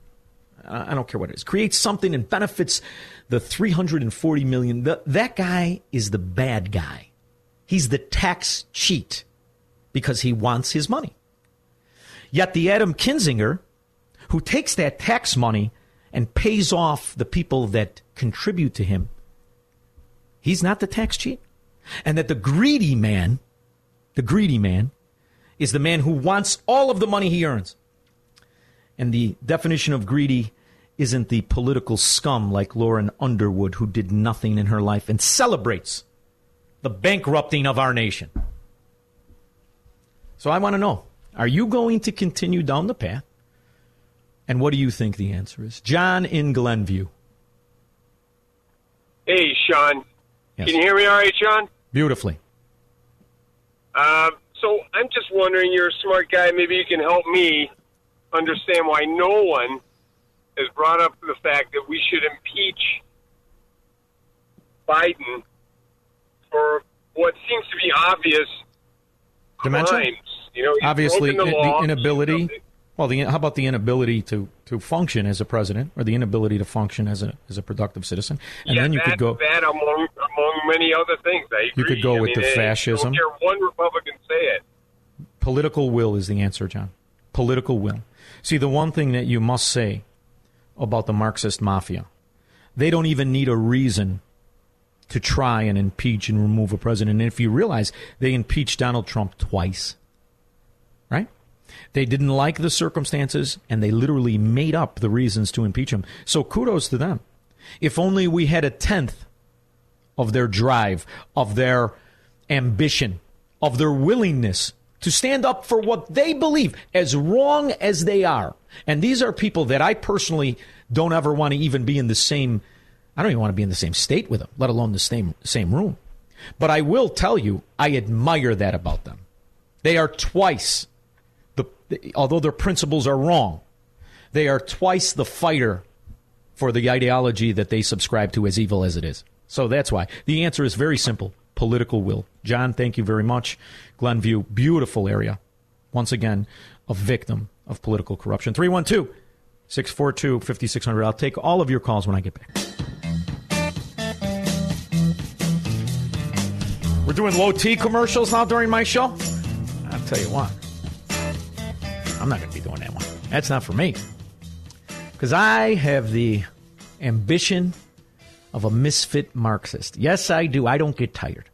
I don't care what it is. Creates something and benefits the 340 million. The, that guy is the bad guy. He's the tax cheat because he wants his money. Yet the Adam Kinzinger, who takes that tax money and pays off the people that contribute to him, he's not the tax cheat. And that the greedy man, the greedy man, is the man who wants all of the money he earns. And the definition of greedy isn't the political scum like Lauren Underwood, who did nothing in her life and celebrates the bankrupting of our nation. So I want to know are you going to continue down the path? And what do you think the answer is? John in Glenview. Hey, Shaun. Yes. Can you hear me all right, Shaun? Beautifully. Um, so I'm just wondering, you're a smart guy. Maybe you can help me understand why no one has brought up the fact that we should impeach Biden for what seems to be obvious Dementia? crimes. You know, Obviously, the the inability. Well, the, how about the inability to, to function as a president, or the inability to function as a as a productive citizen? And yeah, then you that, could go. that among among many other things. You could go I with mean, the eh, fascism. Hear one Republican say it. Political will is the answer, John. Political will. See, the one thing that you must say about the Marxist mafia, they don't even need a reason to try and impeach and remove a president. And if you realize they impeached Donald Trump twice, right? They didn't like the circumstances and they literally made up the reasons to impeach him. So kudos to them. If only we had a tenth of their drive, of their ambition, of their willingness to stand up for what they believe, as wrong as they are. And these are people that I personally don't ever want to even be in the same. I don't even want to be in the same state with them, let alone the same same room. But I will tell you, I admire that about them. They are twice the, although their principles are wrong, they are twice the fighter for the ideology that they subscribe to, as evil as it is. So that's why the answer is very simple: political will. John, thank you very much. Glenview, beautiful area. Once again, a victim of political corruption. 312 642 5600. I'll take all of your calls when I get back. We're doing low T commercials now during my show. I'll tell you what, I'm not going to be doing that one. That's not for me. Because I have the ambition of a misfit Marxist. Yes, I do. I don't get tired.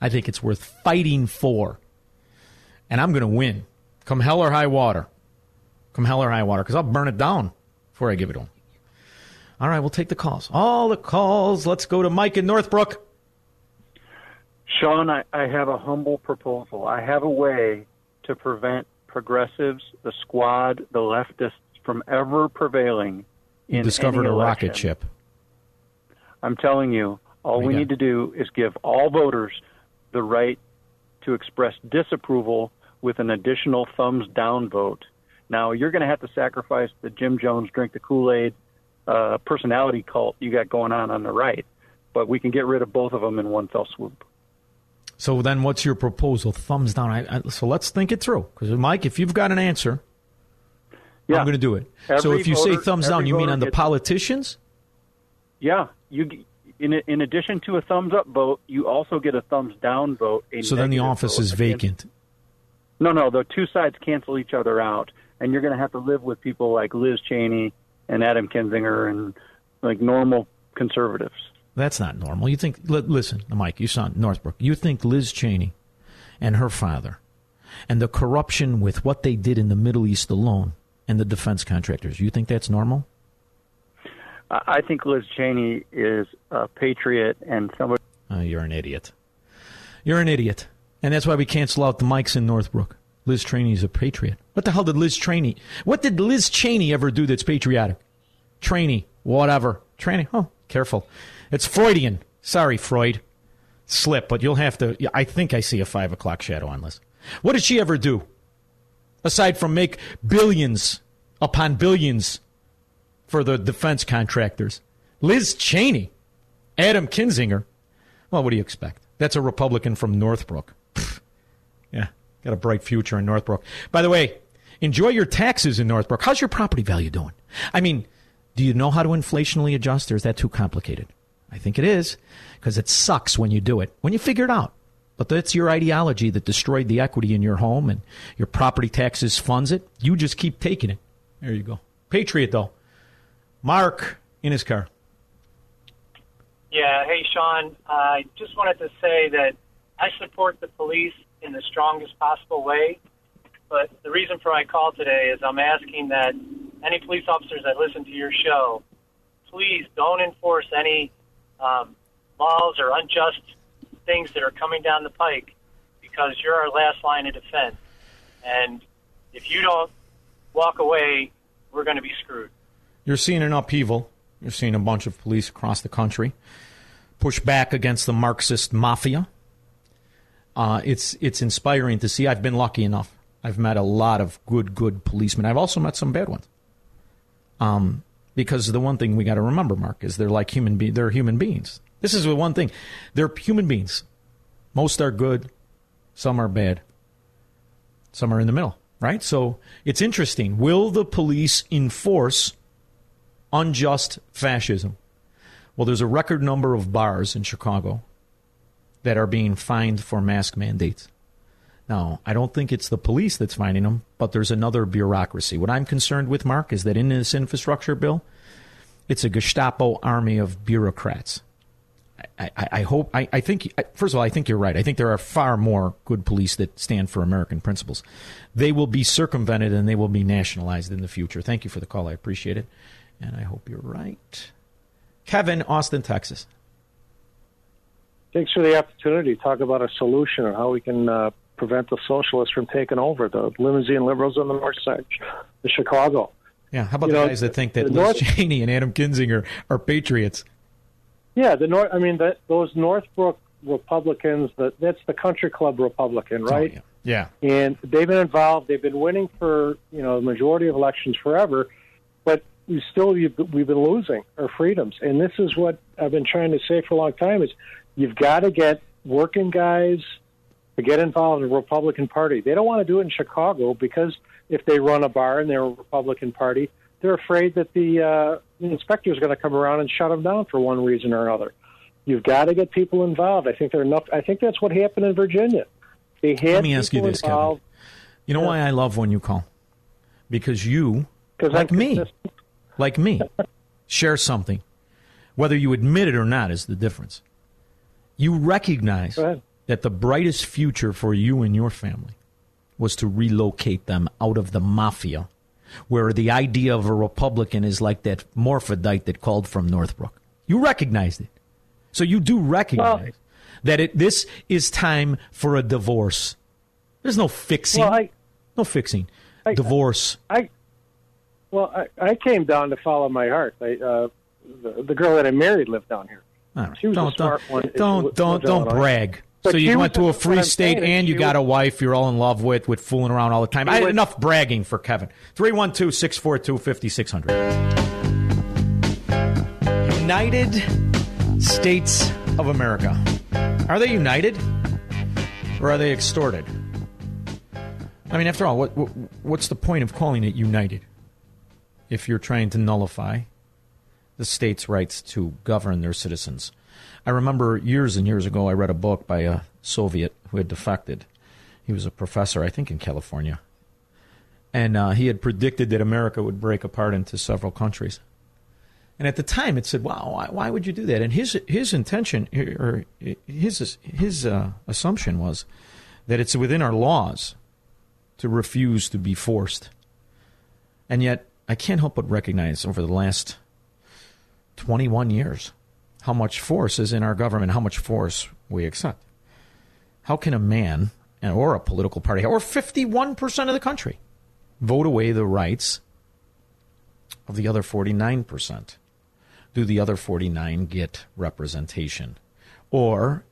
I think it's worth fighting for. And I'm going to win. Come hell or high water. Come hell or high water, because I'll burn it down before I give it to him. All right, we'll take the calls. All the calls. Let's go to Mike in Northbrook. Shaun, I, I have a humble proposal. I have a way to prevent progressives, the squad, the leftists from ever prevailing in You discovered a rocket ship. I'm telling you, all What we need to do is give all voters the right to express disapproval with an additional thumbs down vote. Now, you're going to have to sacrifice the Jim Jones drink the Kool Aid uh, personality cult you got going on on the right, but we can get rid of both of them in one fell swoop. So then, what's your proposal? Thumbs down. I, I, so let's think it through. Because Mike, if you've got an answer, Yeah. I'm going to do it. so Every if you say thumbs down, you mean on the politicians? Yeah, you in in addition to a thumbs up vote, you also get a thumbs down vote. So then the office vote is vacant. No, no, the two sides cancel each other out, and you're going to have to live with people like Liz Cheney and Adam Kinzinger and like normal conservatives. That's not normal. You think, li- listen, Mike, you saw Northbrook. You think Liz Cheney and her father and the corruption with what they did in the Middle East alone and the defense contractors, you think that's normal? I think Liz Cheney is a patriot and somebody. Oh, you're an idiot. You're an idiot. And that's why we cancel out the mics in Northbrook. Liz Cheney's a patriot. What the hell did Liz Cheney? What did Liz Cheney ever do that's patriotic? Cheney, whatever. Cheney, oh, careful. It's Freudian. Sorry, Freud. Slip, but you'll have to. I think I see a five o'clock shadow on Liz. What did she ever do? Aside from make billions upon billions for the defense contractors. Liz Cheney, Adam Kinzinger. Well, what do you expect? That's a Republican from Northbrook. Yeah, got a bright future in Northbrook. By the way, enjoy your taxes in Northbrook. How's your property value doing? I mean, do you know how to inflationally adjust, or is that too complicated? I think it is, because it sucks when you do it, when you figure it out. But that's your ideology that destroyed the equity in your home and your property taxes funds it. You just keep taking it. There you go. Patriot, though. Mark in his car. Yeah, hey, Shaun. I just wanted to say that I support the police in the strongest possible way. But the reason for my call today is I'm asking that any police officers that listen to your show, please don't enforce any um, laws or unjust things that are coming down the pike because you're our last line of defense. And if you don't walk away, we're going to be screwed. You're seeing an upheaval. You're seeing a bunch of police across the country push back against the Marxist mafia. Uh, it's it's inspiring to see. I've been lucky enough. I've met a lot of good, good policemen. I've also met some bad ones. Um, because the one thing we got to remember, Mark, is they're like human be- they're human beings. This is the one thing. They're human beings. Most are good, some are bad, some are in the middle, right? So it's interesting. Will the police enforce unjust fascism? Well, there's a record number of bars in Chicago that are being fined for mask mandates. Now, I don't think it's the police that's finding them, but there's another bureaucracy. What I'm concerned with, Mark, is that in this infrastructure bill, it's a Gestapo army of bureaucrats. I, I, I hope, I, I think, first of all, I think you're right. I think there are far more good police that stand for American principles. They will be circumvented and they will be nationalized in the future. Thank you for the call. I appreciate it. And I hope you're right. Kevin, Austin, Texas. Thanks for the opportunity to talk about a solution or how we can uh, prevent the socialists from taking over the limousine liberals on the north side of Chicago. Yeah, how about You the know, guys that think that Liz North- Cheney and Adam Kinzinger are patriots? Yeah, the North. I mean, those Northbrook Republicans. That that's the country club Republican, right? Yeah. And they've been involved. They've been winning for you know the majority of elections forever, but we still we've, been losing our freedoms. And this is what I've been trying to say for a long time: is you've got to get working guys to get involved in the Republican Party. They don't want to do it in Chicago because if they run a bar and they're a Republican Party, they're afraid that the, uh, the inspector is going to come around and shut them down for one reason or another. You've got to get people involved. I think there are enough. I think that's what happened in Virginia. They had Let me ask you this, Kevin. You know why I love when you call? Because you, like I'm me, like me, share something. Whether you admit it or not is the difference. You recognize that the brightest future for you and your family was to relocate them out of the mafia, where the idea of a Republican is like that morphodite that called from Northbrook. You recognized it. So you do recognize that it, this is time for a divorce. There's no fixing. Well, I- no fixing. divorce. I well, I, I came down to follow my heart. I, uh, the, the girl that I married lived down here. All right. She was don't a smart don't one. Don't don't, don't brag. But so you went to a free state and you got a wife you're all in love with with fooling around all the time. I, was- enough bragging for Kevin. 312-642-5600. United States of America. Are they united or are they extorted? I mean, after all, what, what what's the point of calling it united? If you're trying to nullify the state's rights to govern their citizens. I remember years and years ago, I read a book by a Soviet who had defected. He was a professor, I think, in California. And uh, he had predicted that America would break apart into several countries. And at the time, it said, "Wow, why, why would you do that?" And his his intention or his his uh, assumption was that it's within our laws to refuse to be forced. And yet, I can't help but recognize over the last 21 years how much force is in our government, how much force we accept. How can a man or a political party or 51% of the country vote away the rights of the other 49%? Do the other 49 get representation? Or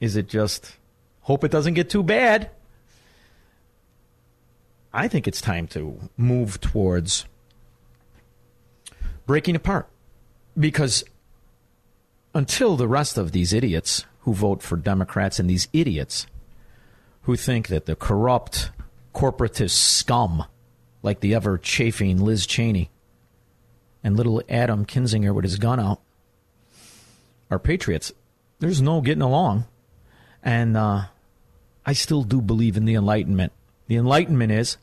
is it just hope it doesn't get too bad? I think it's time to move towards breaking apart because until the rest of these idiots who vote for Democrats and these idiots who think that the corrupt corporatist scum like the ever chafing Liz Cheney and little Adam Kinzinger with his gun out are patriots, there's no getting along. And uh, I still do believe in the Enlightenment. The Enlightenment is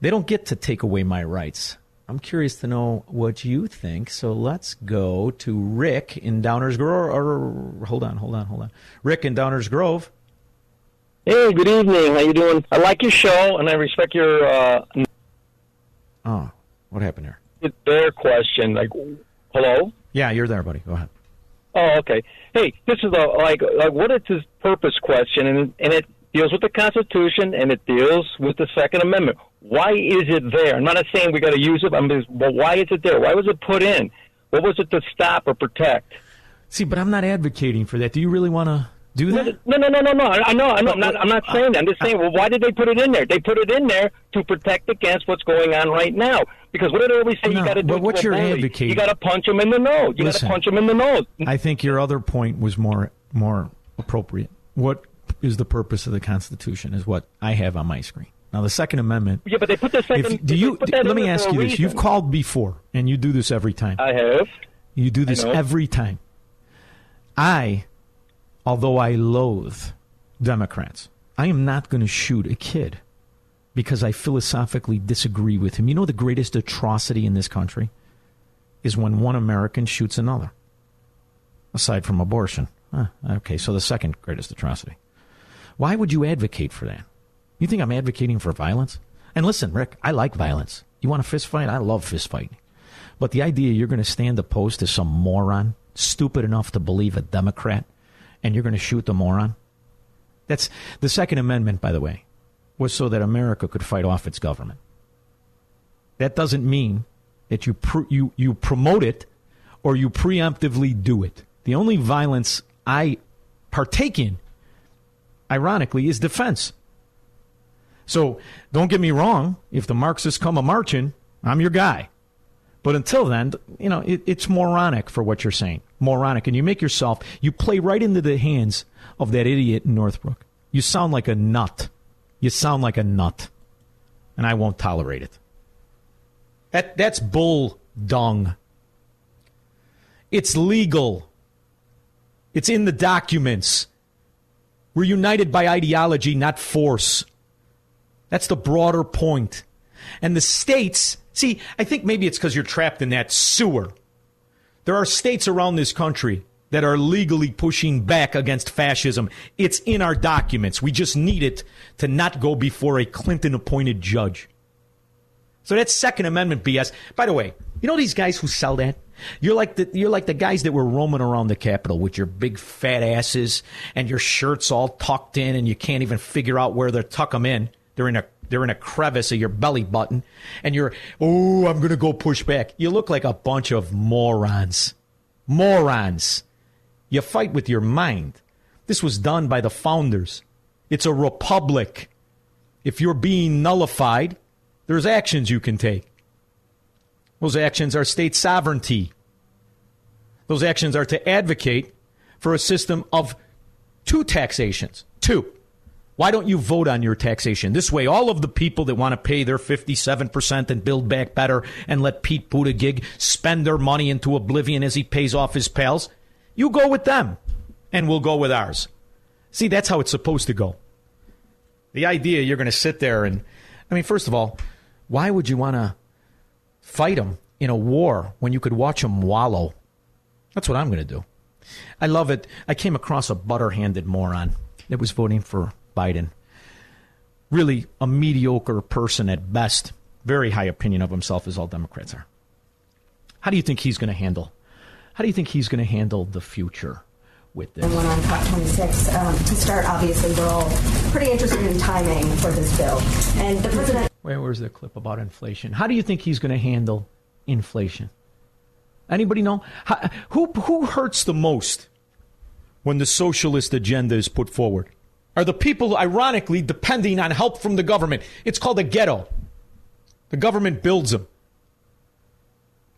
they don't get to take away my rights. I'm curious to know what you think. So let's go to Rick in Downers Grove. Or, hold on, hold on, hold on. Rick in Downers Grove. Hey, good evening. How you doing? I like your show, and I respect your. Uh, oh, what happened here? Their question, like, hello. Yeah, you're there, buddy. Go ahead. Oh, okay. Hey, this is a like like what is his purpose question, and and it deals with the Constitution and it deals with the Second Amendment. Why is it there? I'm not saying we got to use it, I'm just, but why is it there? Why was it put in? What was it to stop or protect? See, but I'm not advocating for that. Do you really want to do that? No, no, no, no, no. I know, I know. I'm not, I'm not uh, saying that. I'm just saying, well, why did they put it in there? They put it in there to protect against what's going on right now. Because what did they always say? No, you got to do but what you're bully. advocating- You got to punch him in the nose. You got to punch him in the nose. I think your other point was more more appropriate. What is the purpose of the Constitution? Is what I have on my screen. Now, the Second Amendment. Yeah, but they put the second. If, do you? let me ask you this: reason. You've called before, and you do this every time. I have. You do this every time. I, although I loathe Democrats, I am not going to shoot a kid because I philosophically disagree with him. You know, the greatest atrocity in this country is when one American shoots another, aside from abortion. Okay, so the second greatest atrocity. Why would you advocate for that? You think I'm advocating for violence? And listen, Rick, I like violence. You want a fist fight? I love fist fighting. But the idea you're going to stand opposed to some moron, stupid enough to believe a Democrat, and you're going to shoot the moron? That's the Second Amendment, by the way, was so that America could fight off its government. That doesn't mean that you pr- you you promote it or you preemptively do it. The only violence I partake in, ironically, is defense. So don't get me wrong. If the Marxists come a marching, I'm your guy. But until then, you know, it, it's moronic for what you're saying. Moronic. And you make yourself, you play right into the hands of that idiot in Northbrook. You sound like a nut. You sound like a nut. And I won't tolerate it. That, that's bull dung. It's legal. It's in the documents. We're united by ideology, not force. That's the broader point. And the states, see, I think maybe it's because you're trapped in that sewer. There are states around this country that are legally pushing back against fascism. It's in our documents. We just need it to not go before a Clinton appointed judge. So that's Second Amendment BS. By the way, you know these guys who sell that? You're like the you're like the guys that were roaming around the Capitol with your big fat asses and your shirts all tucked in and you can't even figure out where they're tuck them in. They're in a they're in a crevice of your belly button and you're oh I'm gonna go push back. You look like a bunch of morons. Morons. You fight with your mind. This was done by the founders. It's a republic. If you're being nullified, there's actions you can take. Those actions are state sovereignty. Those actions are to advocate for a system of two taxations. Two. Why don't you vote on your taxation? This way, all of the people that want to pay their 57% and build back better and let Pete Buttigieg spend their money into oblivion as he pays off his pals, you go with them and we'll go with ours. See, that's how it's supposed to go. The idea you're going to sit there and, I mean, first of all, why would you want to fight them in a war when you could watch them wallow? That's what I'm going to do. I love it. I came across a butter handed moron that was voting for Biden. Really a mediocre person at best. Very high opinion of himself, as all Democrats are. How do you think he's going to handle? How do you think he's going to handle the future with this? And one on COP26. Um, to start, obviously, we're all pretty interested in timing for this bill. And the president. Where, where's the clip about inflation? How do you think he's going to handle inflation? Anybody know? How, who, who hurts the most when the socialist agenda is put forward? Are the people, ironically, depending on help from the government? It's called a ghetto. The government builds them.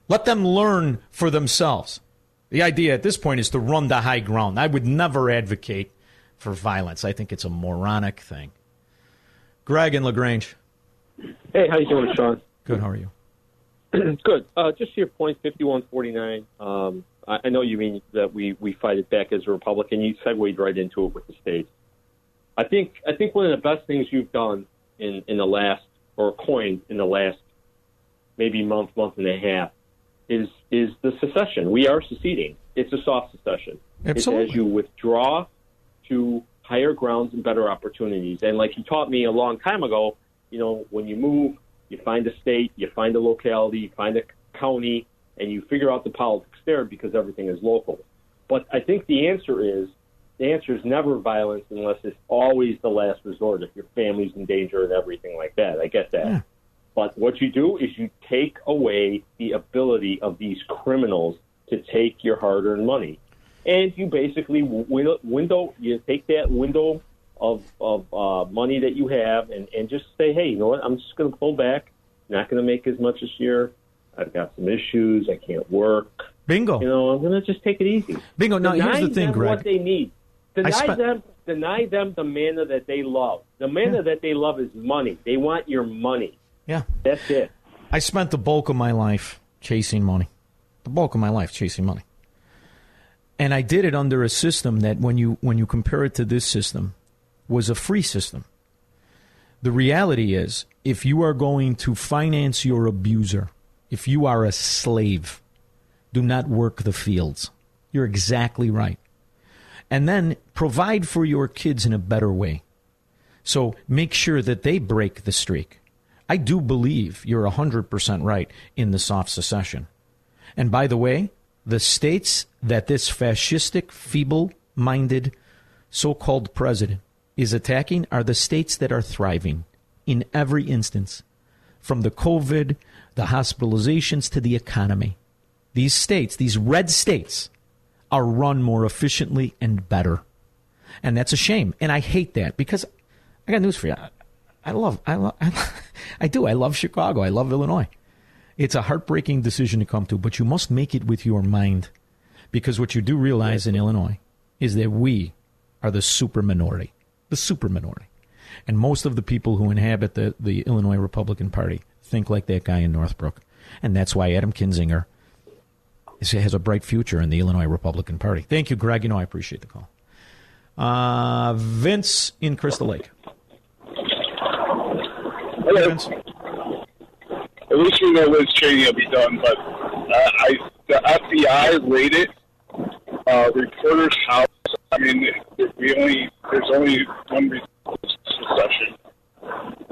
Let them learn for themselves. The idea at this point is to run the high ground. I would never advocate for violence. I think it's a moronic thing. Greg and La Grange. Hey, how you doing, Shaun? Good. How are you? <clears throat> Good. Uh, just to your point, fifty-one forty-nine. Um, I, I know you mean that we we fight it back as a Republican. You segued right into it with the states. I think I think one of the best things you've done in in the last or coined in the last maybe month month and a half is is the secession. We are seceding. It's a soft secession. Absolutely. It's as you withdraw to higher grounds and better opportunities. And like you taught me a long time ago, you know, when you move, you find a state, you find a locality, you find a county, and you figure out the politics there because everything is local. But I think the answer is the answer is never violence unless it's always the last resort if your family's in danger and everything like that. I get that. Yeah. But what you do is you take away the ability of these criminals to take your hard-earned money, and you basically win- window you take that window of of uh, money that you have and and just say, hey, you know what? I'm just going to pull back. Not going to make as much this year. I've got some issues. I can't work. Bingo. You know, I'm going to just take it easy. Bingo. Now, Deny here's the thing, them Greg. What they need. Deny spent- them. Deny them the manna that they love. The manna that they love is money. They want your money. Yeah. That's it. I spent the bulk of my life chasing money. The bulk of my life chasing money. And I did it under a system that when you when you compare it to this system was a free system. The reality is if you are going to finance your abuser, if you are a slave, do not work the fields. You're exactly right. And then provide for your kids in a better way. So make sure that they break the streak. I do believe you're 100% right in the soft secession. And by the way, the states that this fascistic, feeble minded so called president is attacking are the states that are thriving in every instance, from the COVID, the hospitalizations to the economy. These states, these red states, are run more efficiently and better. And that's a shame. And I hate that because I got news for you. I, love, I love, <laughs> I do. I love Chicago. I love Illinois. It's a heartbreaking decision to come to, but you must make it with your mind. Because what you do realize in Illinois is that we are the super minority. The super minority. And most of the people who inhabit the, the Illinois Republican Party think like that guy in Northbrook. And that's why Adam Kinzinger is, has a bright future in the Illinois Republican Party. Thank you, Greg. You know I appreciate the call. Uh, Vince in Crystal Lake. Hello. Vince. At least we know Liz Cheney will be done, but uh, I the FBI raided uh, reporter's house. I mean, we only there's only one secession.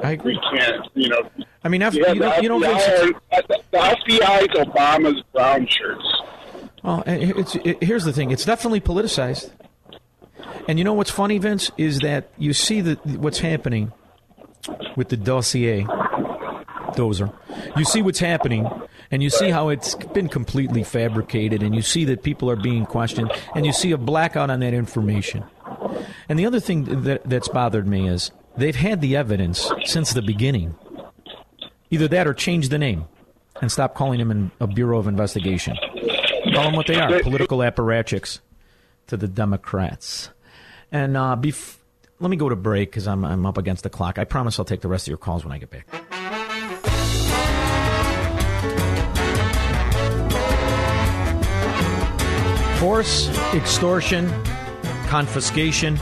I agree. We can't, you know. I mean, F- you, have you know, the you FBI Vince, are- the FBI is Obama's brown shirts. Well, it's, it, here's the thing: it's definitely politicized. And you know what's funny, Vince, is that you see that what's happening with the dossier, Dozer. You see what's happening, and you see how it's been completely fabricated, and you see that people are being questioned, and you see a blackout on that information. And the other thing that, that's bothered me is they've had the evidence since the beginning. Either that or change the name and stop calling them a Bureau of Investigation. Call them what they are political apparatchiks to the Democrats. And uh, bef- let me go to break because I'm, I'm up against the clock. I promise I'll take the rest of your calls when I get back. Force, extortion, confiscation,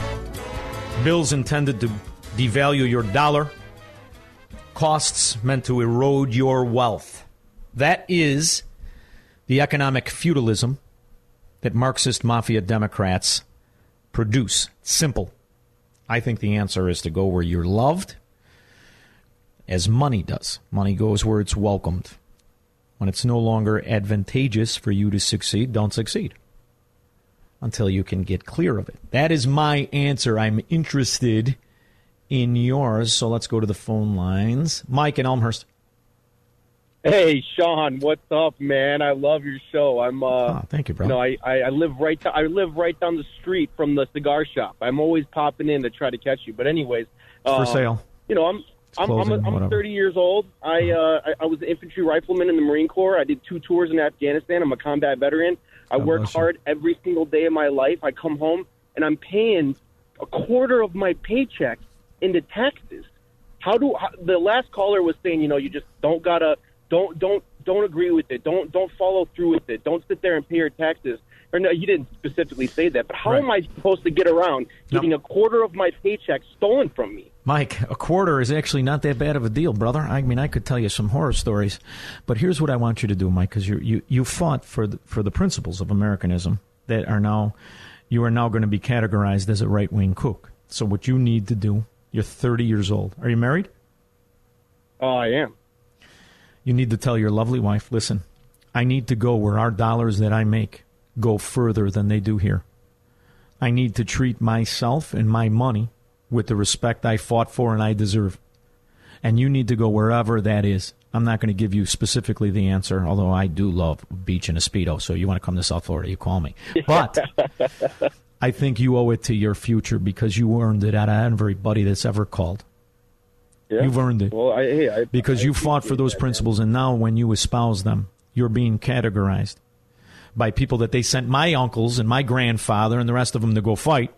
bills intended to devalue your dollar, costs meant to erode your wealth. That is the economic feudalism that Marxist mafia Democrats produce. Simple. I think the answer is to go where you're loved, as money does. Money goes where it's welcomed. When it's no longer advantageous for you to succeed, don't succeed until you can get clear of it. That is my answer. I'm interested in yours. So let's go to the phone lines. Mike in Elmhurst. Hey, Shaun, what's up, man? I love your show. I'm. Uh, oh, thank you, bro. You know, I, I, I live right. I live right down the street from the cigar shop. I'm always popping in to try to catch you. But anyways, It's for um, sale. You know, I'm. I'm, I'm, closing, I'm whatever. 30 years old. I, uh, I I was an infantry rifleman in the Marine Corps. I did two tours in Afghanistan. I'm a combat veteran. I work hard every single day of my life. I come home and I'm paying a quarter of my paycheck into taxes. How do how, the last caller was saying? You know, you just don't gotta don't don't don't agree with it. Don't don't follow through with it. Don't sit there and pay your taxes. Or no, you didn't specifically say that. But how Right. am I supposed to get around getting a quarter of my paycheck stolen from me? Mike, a quarter is actually not that bad of a deal, brother. I mean, I could tell you some horror stories, but here's what I want you to do, Mike, because you you you fought for the, for the principles of Americanism that are now you are now going to be categorized as a right wing kook. So what you need to do, you're 30 years old. Are you married? Oh, I am. You need to tell your lovely wife, listen, I need to go where our dollars that I make go further than they do here. I need to treat myself and my money with the respect I fought for and I deserve. And you need to go wherever that is. I'm not going to give you specifically the answer, although I do love beach and a Speedo. So you want to come to South Florida, you call me. But <laughs> I think you owe it to your future because you earned it out of everybody that's ever called. Yeah. You've earned it. Well, I, hey, I, because you fought for those principles, and now when you espouse them, you're being categorized by people that they sent my uncles and my grandfather and the rest of them to go fight,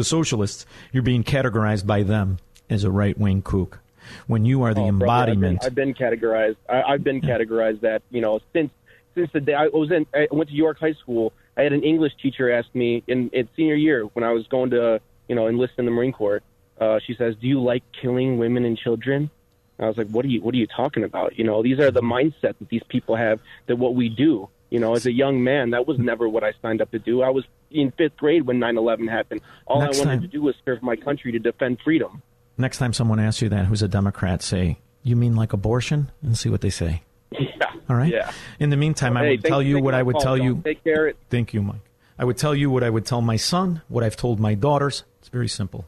the socialists. You're being categorized by them as a right wing kook. When you are the Oh, brother, embodiment. I've been, I've been categorized. I, I've been categorized that you know since since the day I was in. I went to York High School. I had an English teacher ask me in, in senior year when I was going to you know enlist in the Marine Corps. Uh, she says, "Do you like killing women and children?" And I was like, "What are you What are you talking about? You know, these are the mindset that these people have. That what we do. You know, as a young man, that was never what I signed up to do. I was in fifth grade when 9/11 happened. All Next I wanted time- to do was serve my country to defend freedom. Next time someone asks you that, who's a Democrat, say, You mean like abortion? And see what they say. <laughs> Yeah. All right? Yeah. In the meantime, I Hey, would tell you what I would call, tell you. Take care. Thank you, Mike. I would tell you what I would tell my son, what I've told my daughters. It's very simple.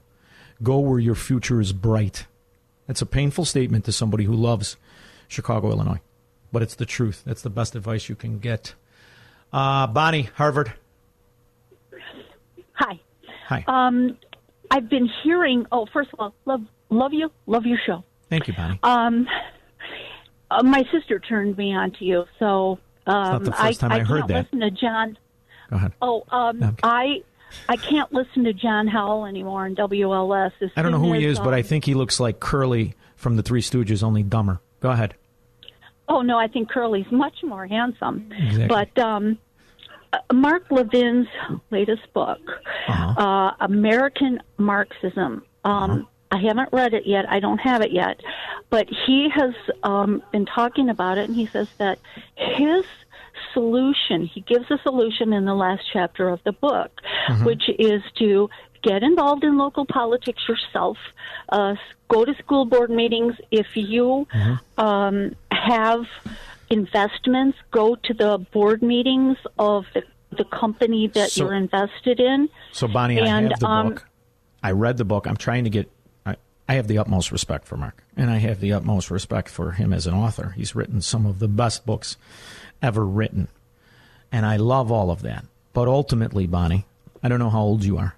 Go where your future is bright. That's a painful statement to somebody who loves Chicago, Illinois. But it's the truth. That's the best advice you can get. Uh, Bonnie, Harvard. Hi. Hi. Um, I've been hearing. Oh, first of all, love love you, love your show. Thank you, Bonnie. Um, uh, my sister turned me on to you, so um, not the first time I heard can't that. Listen to John. Go ahead. Oh, um, Okay. I I can't listen to John Howell anymore in WLS. I don't know who he as, is, but I um, think he looks like Curly from the Three Stooges, only dumber. Go ahead. Oh no, I think Curly's much more handsome. Exactly. But um, uh, Mark Levin's latest book, Uh-huh. uh, American Marxism. Um, I haven't read it yet. I don't have it yet, but he has um, been talking about it, and he says that his solution. He gives a solution in the last chapter of the book, Mhm. which is to get involved in local politics yourself. Uh, go to school board meetings. If you um, have investments, go to the board meetings of the, the company that So- you're invested in. So, Bonnie, I And, have the um, book. I read the book. I'm trying to get. I, I have the utmost respect for Mark, and I have the utmost respect for him as an author. He's written some of the best books ever written, and I love all of that. But ultimately, Bonnie, I don't know how old you are.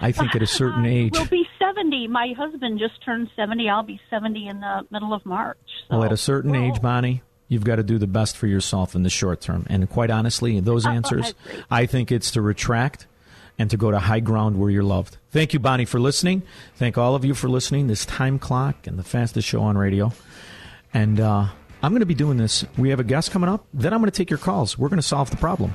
I think at a <laughs> certain age, We'll be 70. My husband just turned 70. I'll be 70 in the middle of March. well, at a certain age, Bonnie, you've got to do the best for yourself in the short term. And quite honestly, those Oh, <laughs> I answers. I think it's to retract and to go to high ground where you're loved. Thank you, Bonnie, for listening. Thank all of you for listening. This time clock and the fastest show on radio. And uh, I'm going to be doing this. We have a guest coming up. Then I'm going to take your calls. We're going to solve the problem.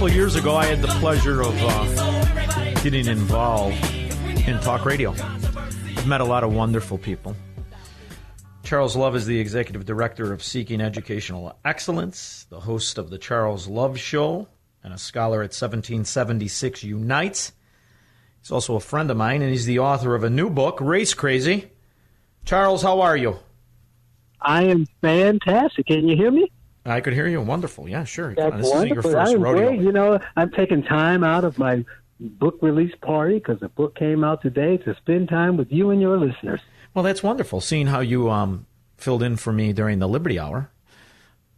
couple of years ago, I had the pleasure of uh, getting involved in talk radio. I've met a lot of wonderful people. Charles Love is the executive director of Seeking Educational Excellence, the host of the Charles Love Show, and a scholar at 1776 Unites. He's also a friend of mine, and he's the author of a new book, Race Crazy. Charles, how are you? I am fantastic. Can you hear me? I could hear you. Wonderful. Yeah, sure. That's this isn't your wonderful. first I'm rodeo. great. You know, I'm taking time out of my book release party because the book came out today to spend time with you and your listeners. Well, that's wonderful. Seeing how you um, filled in for me during the Liberty Hour.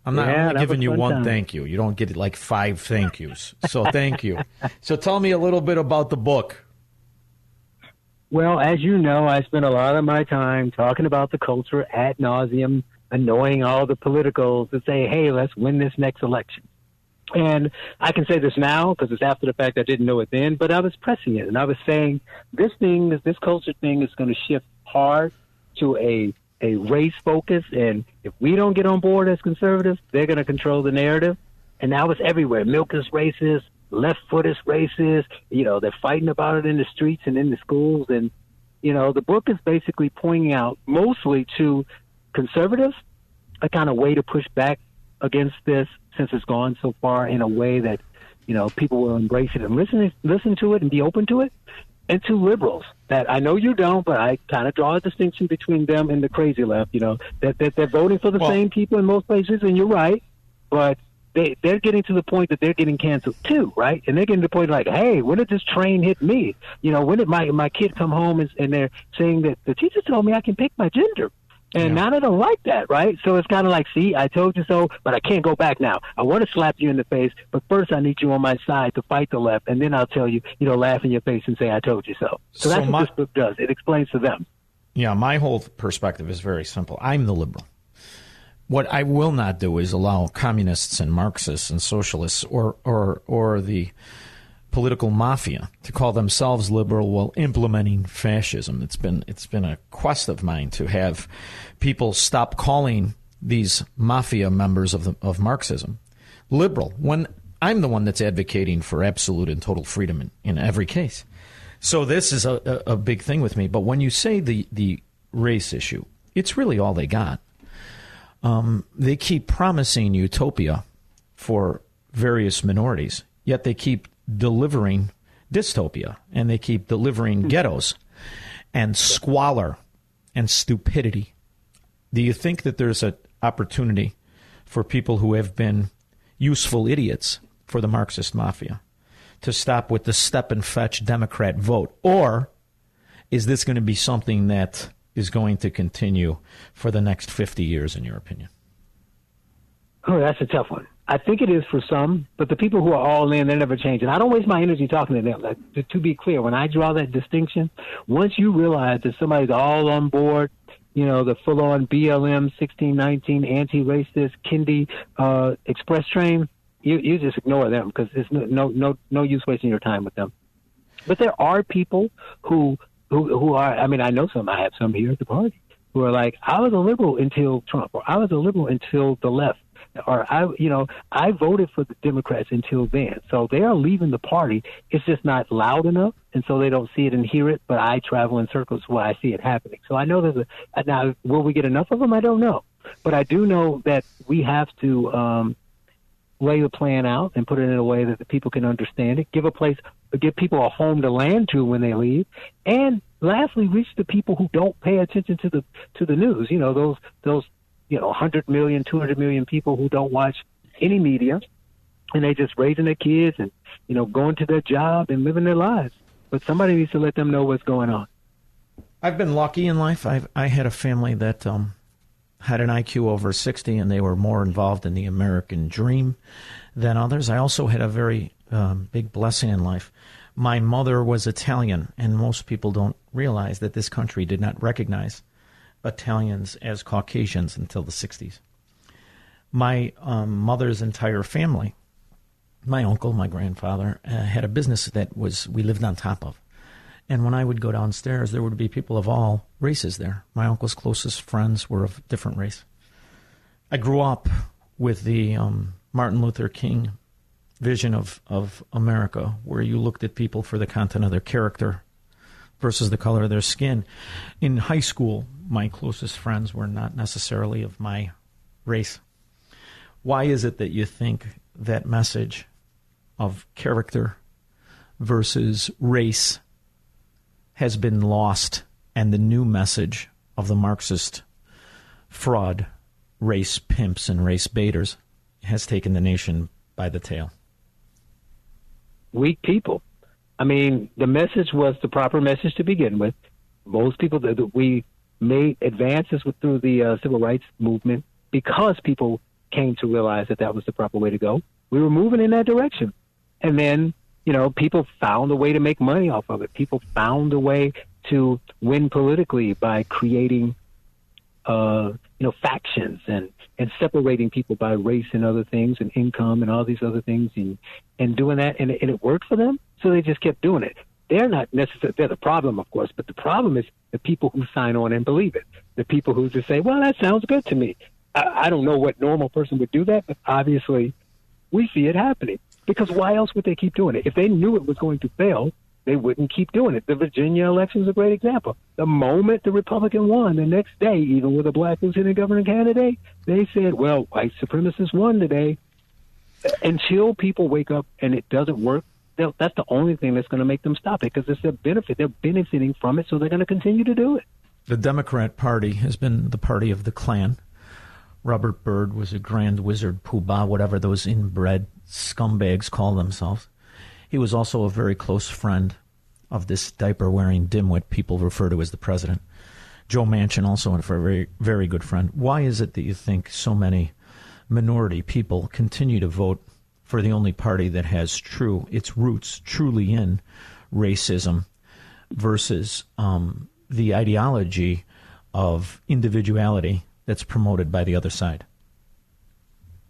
I'm not, Yeah, giving you one time. thank you. You don't get like five thank yous. So thank you. so tell me a little bit about the book. Well, as you know, I spend a lot of my time talking about the culture ad nauseum, annoying all the politicals to say, hey, let's win this next election. And I can say this now because it's after the fact. I didn't know it then, but I was pressing it and I was saying this thing, this, culture thing, is going to shift hard to a a race focus. And if we don't get on board as conservatives, they're going to control the narrative. And now it's everywhere. Milk is racist, left foot is racist. You know, they're fighting about it in the streets and in the schools. And you know, the book is basically pointing out mostly to conservatives a kind of way to push back against this since it's gone so far in a way that you know people will embrace it and listen listen to it and be open to it and to liberals that I know you don't, but I kind of draw a distinction between them and the crazy left. You know that that they're voting for the same people in most places, and you're right, but they they're getting to the point that they're getting canceled too, right? And they're getting to the point like, hey, when did this train hit me? You know, when did my my kid come home and, and they're saying that the teacher told me I can pick my gender. And now they don't like that, right? So it's kind of like, see, I told you so, but I can't go back now. I want to slap you in the face, but first I need you on my side to fight the left, and then I'll tell you, you know, laugh in your face and say, I told you so. So, So that's my- what this book does. It explains to them. Yeah, my whole perspective is very simple. I'm the liberal. What I will not do is allow communists and Marxists and socialists or or or the political mafia to call themselves liberal while implementing fascism. It's been it's been a quest of mine to have people stop calling these mafia members of the, of Marxism liberal when I'm the one that's advocating for absolute and total freedom in, in every case. So this is a, a, a big thing with me. But when you say the, the race issue, it's really all they got. Um, they keep promising utopia for various minorities, yet they keep delivering dystopia and they keep delivering hmm. ghettos and squalor and stupidity. Do you think that there's an opportunity for people who have been useful idiots for the Marxist mafia to stop with the step and fetch Democrat vote? Or is this going to be something that is going to continue for the next 50 years, in your opinion? Oh, that's a tough one. I think it is for some, but the people who are all in, they're never changing. I don't waste my energy talking to them. Like, to, to be clear, when I draw that distinction, once you realize that somebody's all on board, you know, the full on BLM 1619 anti racist Kendi uh, express train, you, you just ignore them because it's no, no, no, no use wasting your time with them. But there are people who, who, who are, I mean, I know some, I have some here at the party who are like, I was a liberal until Trump, or I was a liberal until the left or I, you know, I voted for the Democrats until then. So they are leaving the party. It's just not loud enough, and so they don't see it and hear it. But I travel in circles where I see it happening. So I know there's a now. Will we get enough of them? I don't know, but I do know that we have to. Um, lay the plan out and put it in a way that the people can understand it. Give a place, give people a home to land to when they leave, and lastly, reach the people who don't pay attention to the to the news. You know, those those you know, 100 million, 200 million people who don't watch any media, and they just raising their kids and you know going to their job and living their lives. But somebody needs to let them know what's going on. I've been lucky in life. I I had a family that um, had an IQ over 60, and they were more involved in the American dream than others. I also had a very um, big blessing in life. My mother was Italian, and most people don't realize that this country did not recognize Italians as Caucasians until the 60s. My um, mother's entire family, my uncle, my grandfather, uh, had a business that was we lived on top of. And when I would go downstairs, there would be people of all races there. My uncle's closest friends were of different race. I grew up with the um, Martin Luther King vision of, of America, where you looked at people for the content of their character versus the color of their skin. In high school, my closest friends were not necessarily of my race. Why is it that you think that message of character versus race has been lost, and the new message of the Marxist fraud, race pimps, and race baiters has taken the nation by the tail. Weak people. I mean, the message was the proper message to begin with. Most people that we made advances through the uh, civil rights movement because people came to realize that that was the proper way to go. We were moving in that direction, and then you know, people found a way to make money off of it. People found a way to win politically by creating, uh, you know, factions and, and separating people by race and other things and income and all these other things and, and doing that. And, and it worked for them. So they just kept doing it. They're not necessarily, they're the problem, of course, but the problem is the people who sign on and believe it. The people who just say, well, that sounds good to me. I, I don't know what normal person would do that, but obviously we see it happening. Because why else would they keep doing it? If they knew it was going to fail, they wouldn't keep doing it. The Virginia election is a great example. The moment the Republican won, the next day, even with a black lieutenant governor candidate, they said, well, white supremacists won today. Until people wake up and it doesn't work, that's the only thing that's going to make them stop it because it's their benefit. They're benefiting from it, so they're going to continue to do it. The Democrat Party has been the party of the Klan. Robert Byrd was a grand wizard, poobah, whatever those inbred scumbags call themselves. He was also a very close friend of this diaper wearing dimwit people refer to as the president. Joe Manchin, also a very, very good friend. Why is it that you think so many minority people continue to vote for the only party that has true, its roots truly in racism versus um, the ideology of individuality that's promoted by the other side?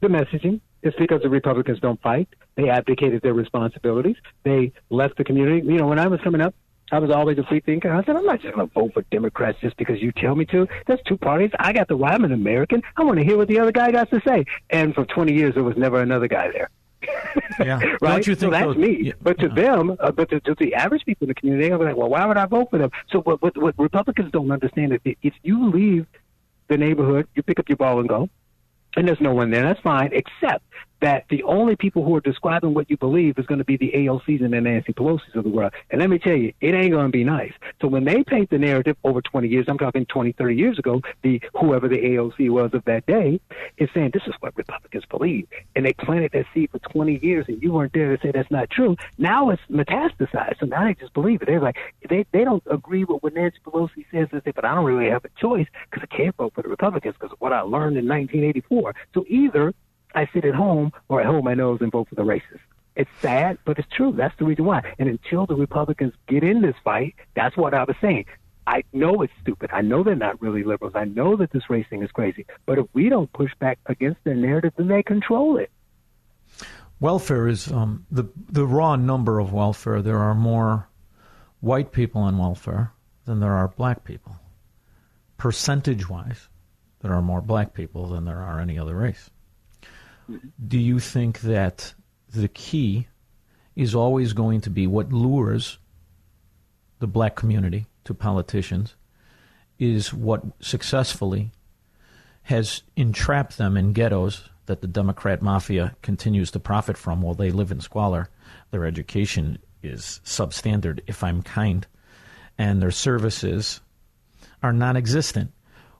The messaging. is because the Republicans don't fight. They abdicated their responsibilities. They left the community. You know, when I was coming up, I was always a free thinker. I said, I'm not just going to vote for Democrats just because you tell me to. There's two parties. I got the right. I'm an American. I want to hear what the other guy got to say. And for 20 years, there was never another guy there. <laughs> Yeah. right? Don't you think so that's me. yeah. But to them, uh, but to, to the average people in the community, they're like, well, why would I vote for them? So what, what, what Republicans don't understand is if you leave the neighborhood, you pick up your ball and go, and there's no one there. That's fine, except that the only people who are describing what you believe is going to be the AOCs and the Nancy Pelosi's of the world. And let me tell you, it ain't going to be nice. So when they paint the narrative over 20 years, I'm talking 20, 30 years ago, the whoever the AOC was of that day is saying this is what Republicans believe, and they planted that seed for 20 years, and you weren't there to say that's not true. Now it's metastasized, so now they just believe it. They're like they they don't agree with what Nancy Pelosi says. But I don't really have a choice because I can't vote for the Republicans because of what I learned in 1984. So either I sit at home or I hold my nose and vote for the racists. It's sad, but it's true. That's the reason why. And until the Republicans get in this fight, that's what I was saying. I know it's stupid. I know they're not really liberals. I know that this racing is crazy. But if we don't push back against their narrative, then they control it. Welfare is um, the the raw number of welfare. There are more white people on welfare than there are black people. Percentage wise, there are more black people than there are any other race. Mm-hmm. Do you think that the key is always going to be what lures the black community to politicians is what successfully has entrapped them in ghettos that the Democrat mafia continues to profit from while they live in squalor. Their education is substandard, if I'm kind, and their services are non existent.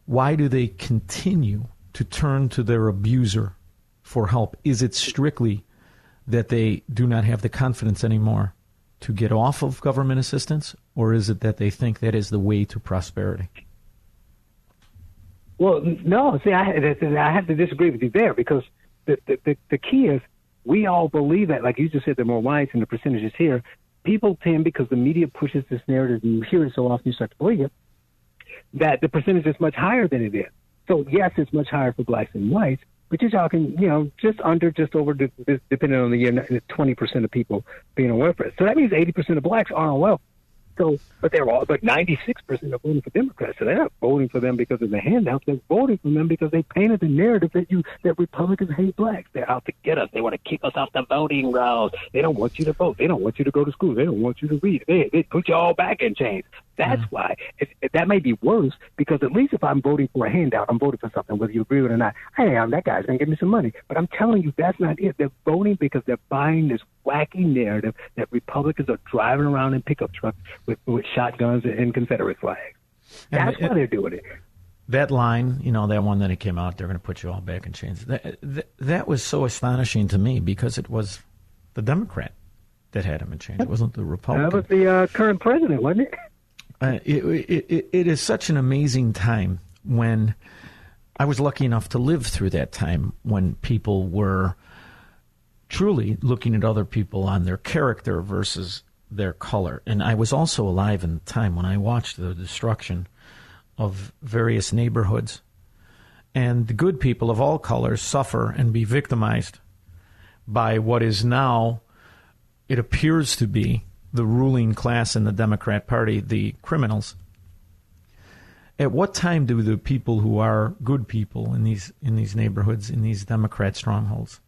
Why do they continue to turn to their abuser for help? Is it strictly that they do not have the confidence anymore to get off of government assistance, or is it that they think that is the way to prosperity? Well, no. See, I, I have to disagree with you there because the, the, the, key is we all believe that, like you just said, the more whites and the percentages here, people tend, because the media pushes this narrative and you hear it so often, you start to believe it, that the percentage is much higher than it is. So, yes, it's much higher for blacks and whites, but you're talking, you know, just under, just over, depending on the year, 20% of people being on welfare. So that means 80% of blacks are on welfare. So, but they're all, but 96% are voting for Democrats. So they're not voting for them because of the handouts. They're voting for them because they painted the narrative that you, that Republicans hate blacks. They're out to get us. They want to kick us off the voting rolls. They don't want you to vote. They don't want you to go to school. They don't want you to read. They, they put you all back in chains. That's mm-hmm. why. If, if that may be worse because at least if I'm voting for a handout, I'm voting for something, whether you agree with it or not. Hey, I'm, that guy's going to give me some money. But I'm telling you, that's not it. They're voting because they're buying this wacky narrative that Republicans are driving around in pickup trucks with, with shotguns and Confederate flags. That's and, why they're doing it. That line, you know, that one that it came out, they're going to put you all back in chains. That, that, that was so astonishing to me because it was the Democrat that had him in chains. It wasn't the Republican. That was the uh, current president, wasn't it? Uh, it, it, it is such an amazing time when I was lucky enough to live through that time when people were truly looking at other people on their character versus their color. And I was also alive in the time when I watched the destruction of various neighborhoods. And the good people of all colors suffer and be victimized by what is now, it appears to be, the ruling class in the Democrat Party, the criminals. At what time do the people who are good people in these in these neighborhoods, in these Democrat strongholds,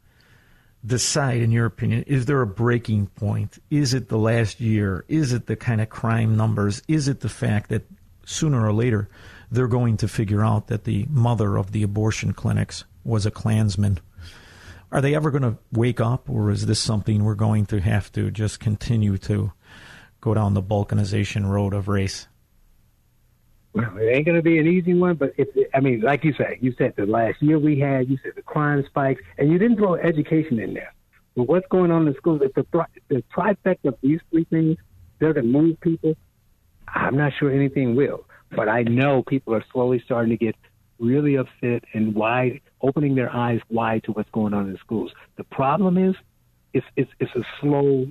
decide, in your opinion, is there a breaking point? Is it the last year? Is it the kind of crime numbers? Is it the fact that sooner or later they're going to figure out that the mother of the abortion clinics was a Klansman? Are they ever going to wake up, or is this something we're going to have to just continue to go down the balkanization road of race? Well, it ain't going to be an easy one, but if I mean, like you say, you said the last year we had, you said the crime spikes, and you didn't throw education in there. But what's going on in schools? If the the trifecta of these three things, they're to move people. I'm not sure anything will, but I know people are slowly starting to get really upset and wide, opening their eyes wide to what's going on in schools. The problem is, it's it's, it's a slow,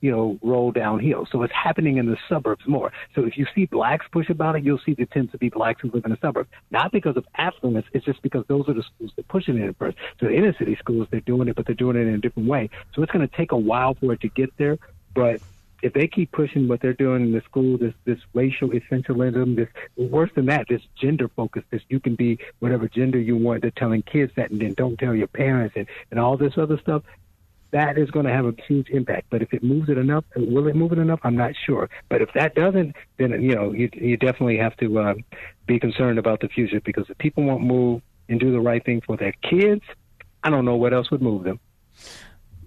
you know, roll downhill. So it's happening in the suburbs more. So if you see blacks push about it, you'll see there tends to be blacks who live in the suburbs. Not because of affluence, it's just because those are the schools that are pushing it first. So the inner city schools, they're doing it, but they're doing it in a different way. So it's going to take a while for it to get there. But if they keep pushing what they're doing in the school, this this racial essentialism, this worse than that, this gender focus, this you can be whatever gender you want, they're telling kids that and then don't tell your parents and, and all this other stuff, that is going to have a huge impact. But if it moves it enough, will it move it enough? I'm not sure. But if that doesn't, then you know you you definitely have to uh, be concerned about the future because if people won't move and do the right thing for their kids, I don't know what else would move them.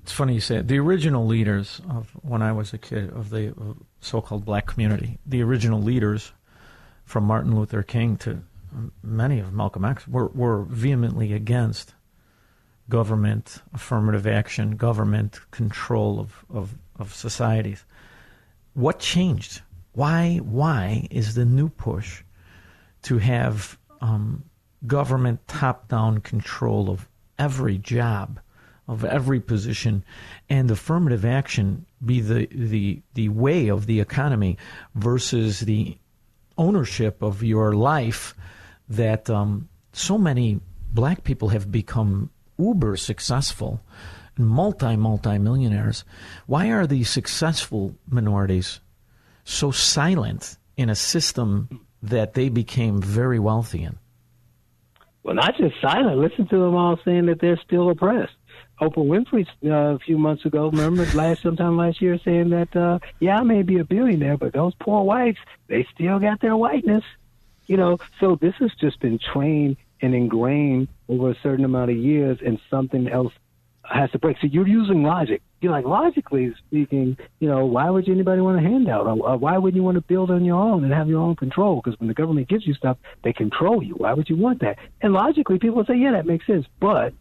It's funny you say it. The original leaders of when I was a kid of the so-called black community, the original leaders from Martin Luther King to many of Malcolm X were, were vehemently against government affirmative action, government control of, of, of societies. What changed? Why why is the new push to have um, government top down control of every job? of every position, and affirmative action be the, the, the way of the economy versus the ownership of your life that um, so many black people have become uber successful multi multi millionaires. Why are these successful minorities so silent in a system that they became very wealthy in? Well, not just silent. Listen to them all saying that they're still oppressed. Oprah Winfrey uh, a few months ago, remember last sometime last year, saying that uh, yeah, I may be a billionaire, but those poor whites, they still got their whiteness. You know, so this has just been trained and ingrained over a certain amount of years, and something else has to break. So you're using logic. You're like, logically speaking, you know, why would anybody want a handout? Or, why would you want to build on your own and have your own control? Because when the government gives you stuff, they control you. Why would you want that? And logically, people say, yeah, that makes sense. But,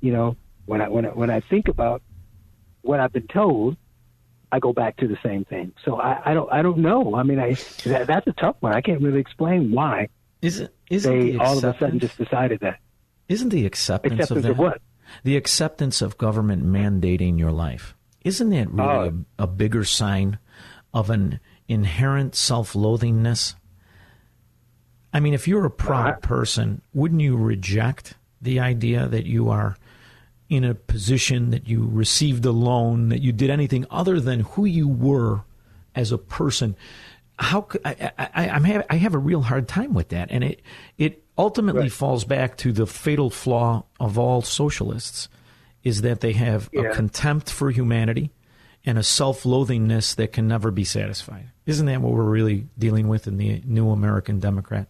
you know, when I when I, when I think about what I've been told, I go back to the same thing. So I, I don't I don't know. I mean, I that, that's a tough one. I can't really explain why. Is it? Isn't they the all of a sudden just decided that? Isn't the acceptance, Acceptance of of what? the acceptance of government mandating your life? Isn't that really uh, a, a bigger sign of an inherent self-loathingness? I mean, if you're a proud uh, person, wouldn't you reject the idea that you are in a position that you received a loan, that you did anything other than who you were as a person? How could, I, I, I'm have, I have a real hard time with that, and it it ultimately falls back to the fatal flaw of all socialists, is that they have a contempt for humanity and a self-loathingness that can never be satisfied. Isn't that what we're really dealing with in the new American Democrat?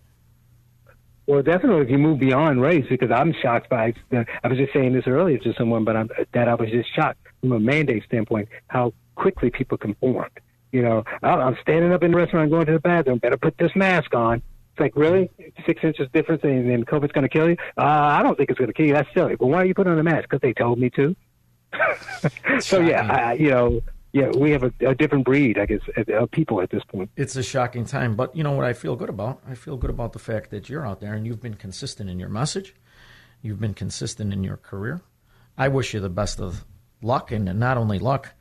Well, definitely, if you move beyond race, because I'm shocked by. I was just saying this earlier to someone, but I'm, that I was just shocked from a mandate standpoint how quickly people conformed. You know, I- I'm standing up in the restaurant, going to the bathroom. Better put this mask on. It's like really six inches difference, and then COVID's going to kill you. Uh, I don't think it's going to kill you. That's silly. But why are you putting on a mask? Because they told me to. <laughs> so yeah, I, you know, yeah, we have a, a different breed, I guess, of people at this point. It's a shocking time, but you know what I feel good about? I feel good about the fact that you're out there and you've been consistent in your message. You've been consistent in your career. I wish you the best of luck, and not only luck,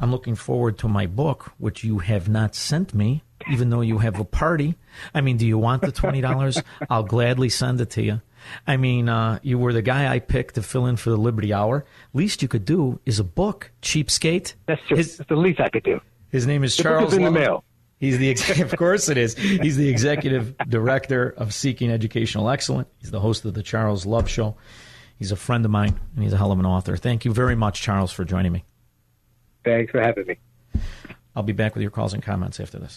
I'm looking forward to my book, which you have not sent me, even though you have a party. I mean, do you want the twenty dollars? <laughs> I'll gladly send it to you. I mean, uh, you were the guy I picked to fill in for the Liberty Hour. Least you could do is a book, cheapskate. That's just That's the least I could do. His name is The book Charles. is in the mail. He's the ex- <laughs> of course it is. He's the executive <laughs> director of Seeking Educational Excellence. He's the host of the Charles Love Show. He's a friend of mine, and he's a hell of an author. Thank you very much, Charles, for joining me. Thanks for having me. I'll be back with your calls and comments after this.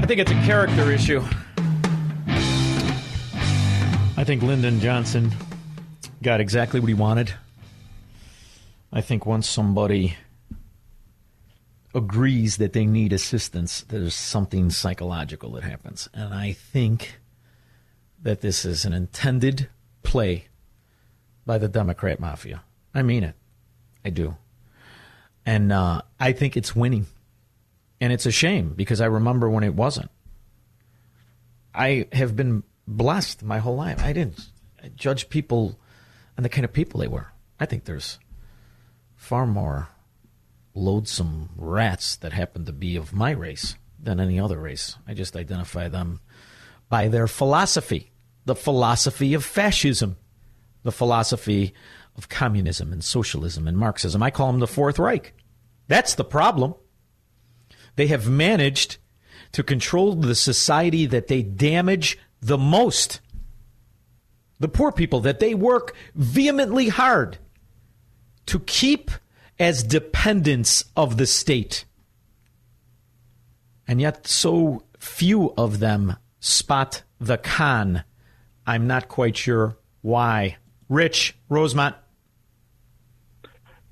I think it's a character issue. I think Lyndon Johnson got exactly what he wanted. I think once somebody agrees that they need assistance, there's something psychological that happens. And I think that this is an intended play by the Democrat mafia. I mean it. I do. And uh, I think it's winning. And it's a shame because I remember when it wasn't. I have been blessed my whole life. I didn't judge people and the kind of people they were. I think there's far more loathsome rats that happen to be of my race than any other race. I just identify them by their philosophy the philosophy of fascism, the philosophy of communism and socialism and Marxism. I call them the Fourth Reich. That's the problem. They have managed to control the society that they damage the most. The poor people that they work vehemently hard to keep as dependents of the state. And yet, so few of them spot the con. I'm not quite sure why. Rich, Rosemont.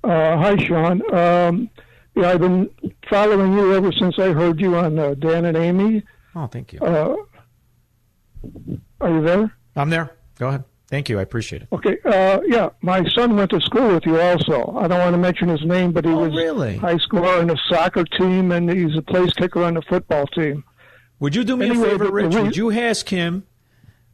Uh, hi, Shaun. Um, yeah, I've been following you ever since I heard you on uh, Dan and Amy. Oh, thank you. Uh, are you there? I'm there. Go ahead. Thank you. I appreciate it. Okay. Uh, yeah, my son went to school with you also. I don't want to mention his name, but he was really? high scorer on the soccer team, and he's a place kicker on the football team. Would you do me Anyway, a favor, Rich? Would you ask him?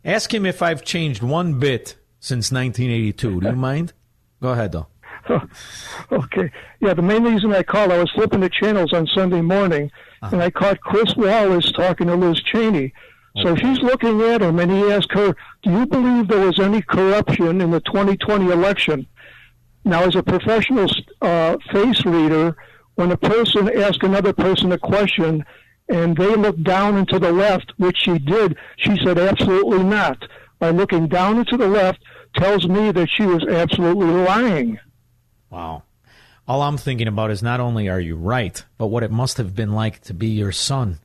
Ask him if I've changed one bit since 1982. Do you <laughs> mind? Go ahead, though. <laughs> okay. Yeah, the main reason I called, I was flipping the channels on Sunday morning, and I caught Chris Wallace talking to Liz Cheney. So she's looking at him, and he asked her, "Do you believe there was any corruption in the 2020 election?" Now, as a professional uh, face reader, when a person asks another person a question and they looked down and to the left, which she did, she said absolutely not. By looking down and to the left tells me that she was absolutely lying. Wow. All I'm thinking about is not only are you right, but what it must have been like to be your son.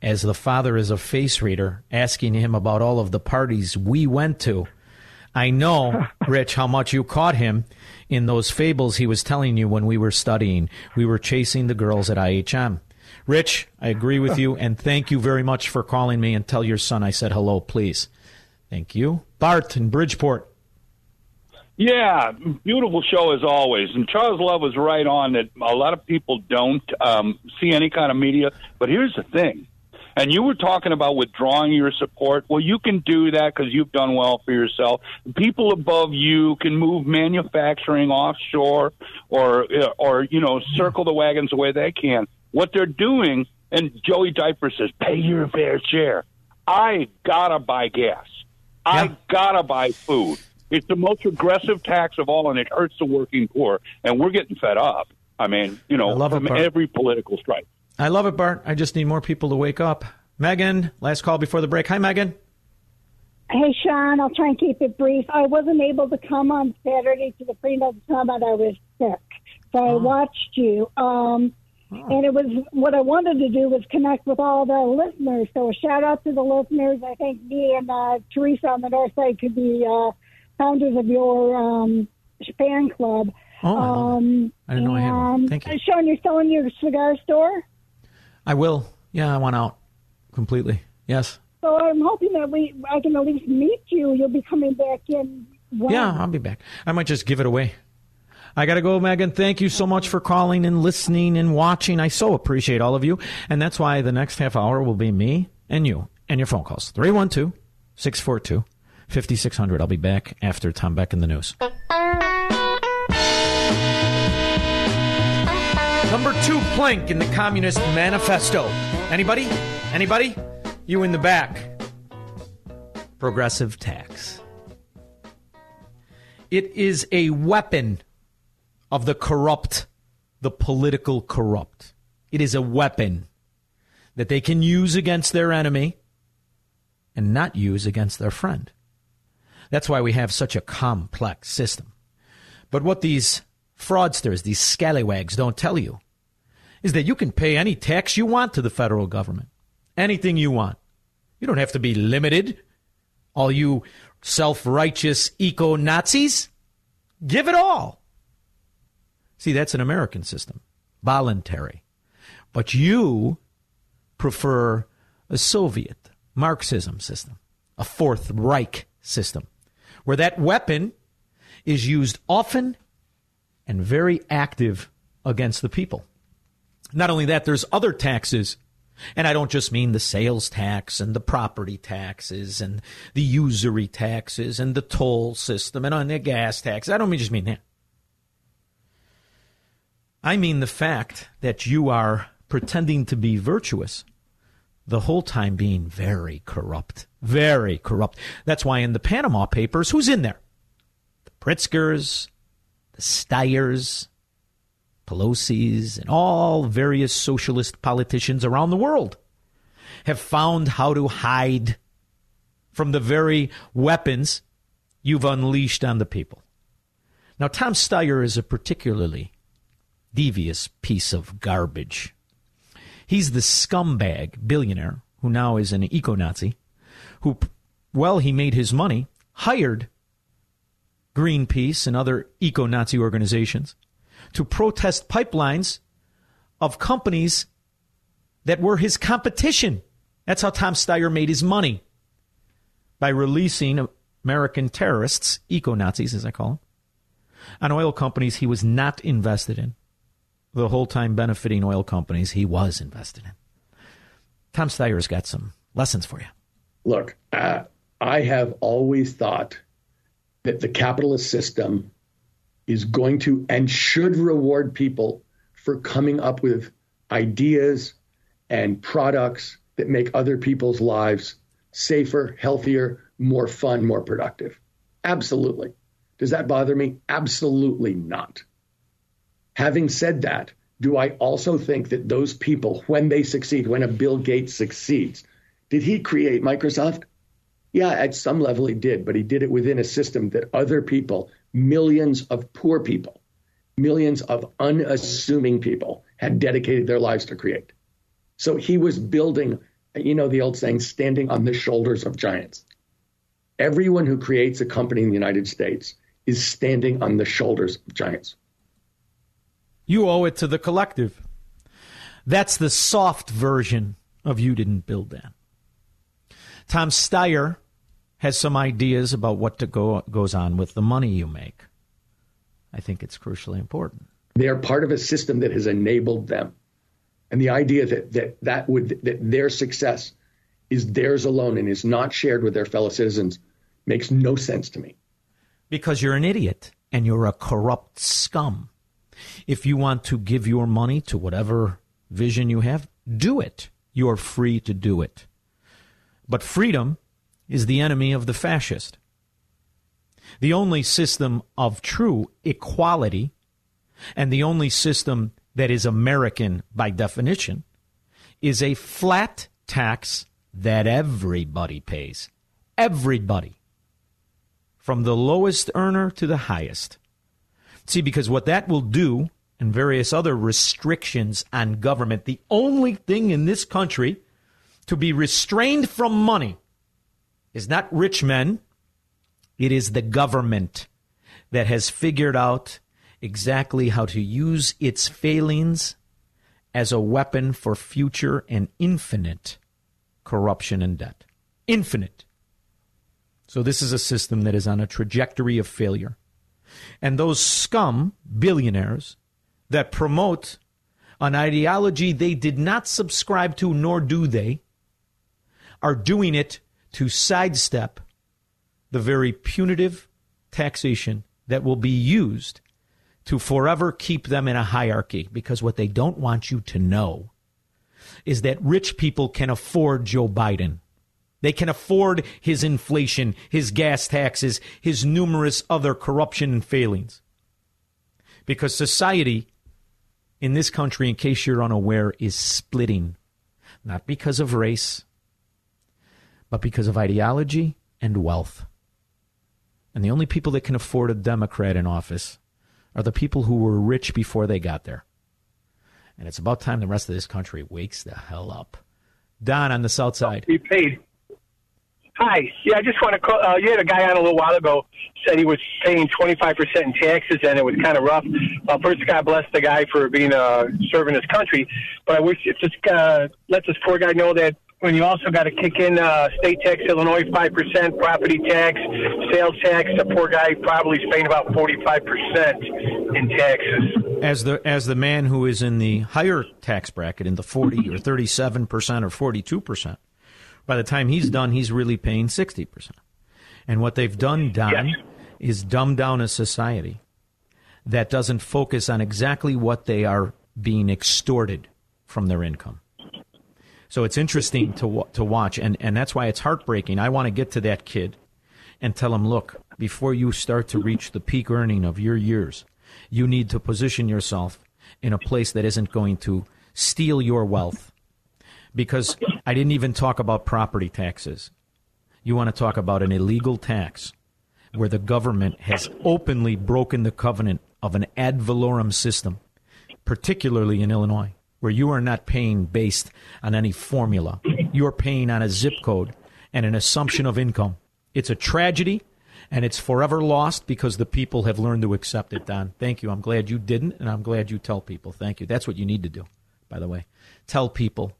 As the father is a face reader, asking him about all of the parties we went to. I know, <laughs> Rich, how much you caught him in those fables he was telling you when we were studying. We were chasing the girls at IHM. Rich, I agree with you, and thank you very much for calling me and tell your son I said hello, please. Thank you. Bart in Bridgeport. Yeah, beautiful show as always. And Charles Love was right on that a lot of people don't um, see any kind of media. But here's the thing. And you were talking about withdrawing your support. Well, you can do that because you've done well for yourself. People above you can move manufacturing offshore, or or you know circle the wagons the way they can. What they're doing, and Joey Diaper says, pay your fair share. I gotta buy gas. I gotta buy food. It's the most regressive tax of all, and it hurts the working poor. And we're getting fed up. I mean, you know, love it, from Bart. every political stripe. I love it, Bart. I just need more people to wake up. Megan, last call before the break. Hi, Megan. Hey, Shaun, I'll try and keep it brief. I wasn't able to come on Saturday to the Freedom Summit. I was sick. So I watched you. Um, And it was what I wanted to do was connect with all the listeners. So a shout out to the listeners. I think me and uh, Teresa on the north side could be uh, founders of your um, fan club. Oh, um, I didn't know I had one. Thank you. uh, Shaun, you're selling your cigar store? I will. Yeah, I want out completely. Yes. So I'm hoping that we I can at least meet you. You'll be coming back in. When? Yeah, I'll be back. I might just give it away. I got to go, Megan. Thank you so much for calling and listening and watching. I so appreciate all of you. And that's why the next half hour will be me and you and your phone calls 312 642 5600. I'll be back after Tom Beck in the news. Number two plank in the Communist Manifesto. Anybody? Anybody? You in the back. Progressive tax. It is a weapon of the corrupt, the political corrupt. It is a weapon that they can use against their enemy and not use against their friend. That's why we have such a complex system. But what these fraudsters, these scallywags don't tell you is that you can pay any tax you want to the federal government. Anything you want. You don't have to be limited. All you self righteous eco Nazis, give it all. See, that's an American system, voluntary. But you prefer a Soviet Marxism system, a Fourth Reich system, where that weapon is used often and very active against the people. Not only that, there's other taxes. And I don't just mean the sales tax and the property taxes and the usury taxes and the toll system and on the gas tax. I don't just mean that. I mean the fact that you are pretending to be virtuous the whole time being very corrupt. Very corrupt. That's why in the Panama Papers, who's in there? The Pritzkers, the Steyers, Pelosi's, and all various socialist politicians around the world have found how to hide from the very weapons you've unleashed on the people. Now, Tom Steyer is a particularly devious piece of garbage. He's the scumbag billionaire who now is an eco Nazi, who, well, he made his money, hired Greenpeace and other eco Nazi organizations to protest pipelines of companies that were his competition. That's how Tom Steyer made his money by releasing American terrorists, eco Nazis as I call them, on oil companies he was not invested in. The whole time benefiting oil companies he was invested in. Tom Steyer's got some lessons for you. Look, uh, I have always thought that the capitalist system is going to and should reward people for coming up with ideas and products that make other people's lives safer, healthier, more fun, more productive. Absolutely. Does that bother me? Absolutely not. Having said that, do I also think that those people, when they succeed, when a Bill Gates succeeds, did he create Microsoft? Yeah, at some level he did, but he did it within a system that other people, millions of poor people, millions of unassuming people had dedicated their lives to create. So he was building, you know, the old saying, standing on the shoulders of giants. Everyone who creates a company in the United States is standing on the shoulders of giants. You owe it to the collective. That's the soft version of you didn't build that. Tom Steyer has some ideas about what to go, goes on with the money you make. I think it's crucially important. They are part of a system that has enabled them. And the idea that that, that would that their success is theirs alone and is not shared with their fellow citizens makes no sense to me. Because you're an idiot and you're a corrupt scum. If you want to give your money to whatever vision you have, do it. You're free to do it. But freedom is the enemy of the fascist. The only system of true equality and the only system that is American by definition is a flat tax that everybody pays. Everybody. From the lowest earner to the highest. See, because what that will do, and various other restrictions on government, the only thing in this country to be restrained from money is not rich men, it is the government that has figured out exactly how to use its failings as a weapon for future and infinite corruption and debt. Infinite. So, this is a system that is on a trajectory of failure. And those scum billionaires that promote an ideology they did not subscribe to, nor do they, are doing it to sidestep the very punitive taxation that will be used to forever keep them in a hierarchy. Because what they don't want you to know is that rich people can afford Joe Biden. They can afford his inflation, his gas taxes, his numerous other corruption and failings. Because society in this country, in case you're unaware, is splitting. Not because of race, but because of ideology and wealth. And the only people that can afford a Democrat in office are the people who were rich before they got there. And it's about time the rest of this country wakes the hell up. Don on the south side. Be paid. Hi. Yeah, I just want to call. Uh, you had a guy on a little while ago said he was paying 25% in taxes and it was kind of rough. Well, first, God bless the guy for being uh, serving his country. But I wish it just uh, let this poor guy know that when you also got to kick in uh, state tax, Illinois five percent, property tax, sales tax. The poor guy probably is paying about forty five percent in taxes. As the as the man who is in the higher tax bracket, in the forty or thirty seven percent or forty two percent, by the time he's done, he's really paying sixty percent. And what they've done, Don, yes. is dumb down a society that doesn't focus on exactly what they are being extorted from their income. So it's interesting to to watch, and and that's why it's heartbreaking. I want to get to that kid and tell him, look, before you start to reach the peak earning of your years, you need to position yourself in a place that isn't going to steal your wealth. Because I didn't even talk about property taxes. You want to talk about an illegal tax where the government has openly broken the covenant of an ad valorem system, particularly in Illinois where you are not paying based on any formula. You're paying on a zip code and an assumption of income. It's a tragedy and it's forever lost because the people have learned to accept it, Don. Thank you. I'm glad you didn't, and I'm glad you tell people. Thank you. That's what you need to do, by the way. Tell people.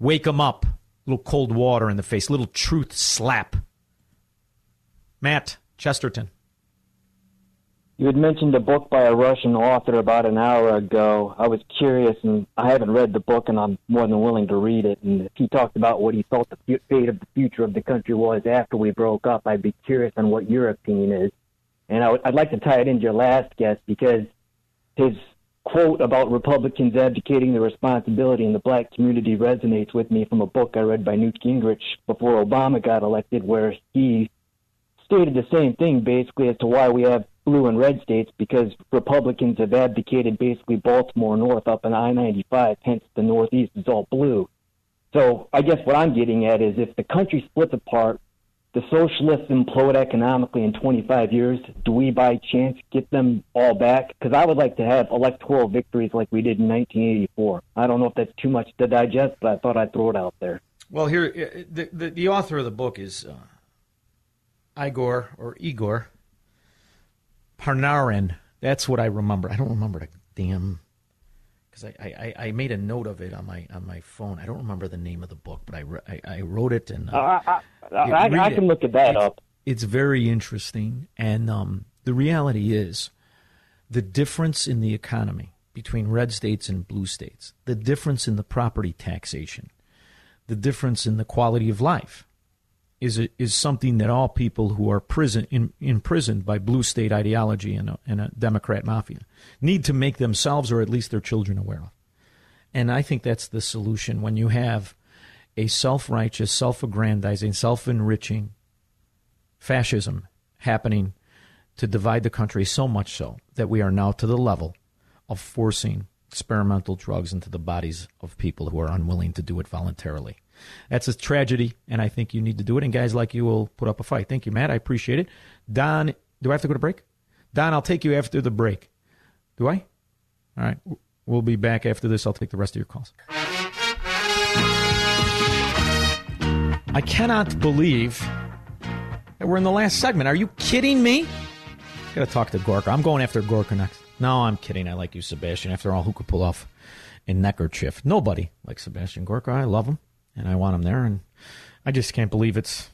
Wake them up. A little cold water in the face, little truth slap. Matt Chesterton. You had mentioned a book by a Russian author about an hour ago. I was curious, and I haven't read the book, and I'm more than willing to read it. And if he talked about what he thought the fate of the future of the country was after we broke up, I'd be curious on what your opinion is. And I would, I'd like to tie it into your last guest because his quote about Republicans abdicating their responsibility in the black community resonates with me from a book I read by Newt Gingrich before Obama got elected, where he stated the same thing basically as to why we have blue and red states because Republicans have abdicated basically Baltimore North up in I 95, hence the Northeast is all blue. So I guess what I'm getting at is if the country splits apart the socialists implode economically in 25 years, do we by chance get them all back? Because I would like to have electoral victories like we did in 1984. I don't know if that's too much to digest, but I thought I'd throw it out there. Well, here, uh, the, the, the author of the book is uh, Igor or Igor Panarin. That's what I remember. I don't remember the damn because I, I, I made a note of it on my on my phone. I don't remember the name of the book, but I, I, I wrote it and uh, I, I, I, I can look at that it's, up. It's very interesting, and um, the reality is the difference in the economy between red states and blue states, the difference in the property taxation, the difference in the quality of life is a, is something that all people who are prison in, imprisoned by blue state ideology and a, and a Democrat mafia need to make themselves or at least their children aware of. And I think that's the solution when you have a self righteous, self aggrandizing, self enriching fascism happening to divide the country so much so that we are now to the level of forcing experimental drugs into the bodies of people who are unwilling to do it voluntarily. That's a tragedy, and I think you need to do it. And guys like you will put up a fight. Thank you, Matt. I appreciate it. Don, do I have to go to break? Don, I'll take you after the break. Do I? All right. We'll be back after this. I'll take the rest of your calls. I cannot believe that we're in the last segment. Are you kidding me? I Got to talk to Gorka. I'm going after Gorka next. No, I'm kidding. I like you, Sebastian. After all, who could pull off a neckerchief? Nobody like Sebastian Gorka. I love him and I want him there. And I just can't believe it's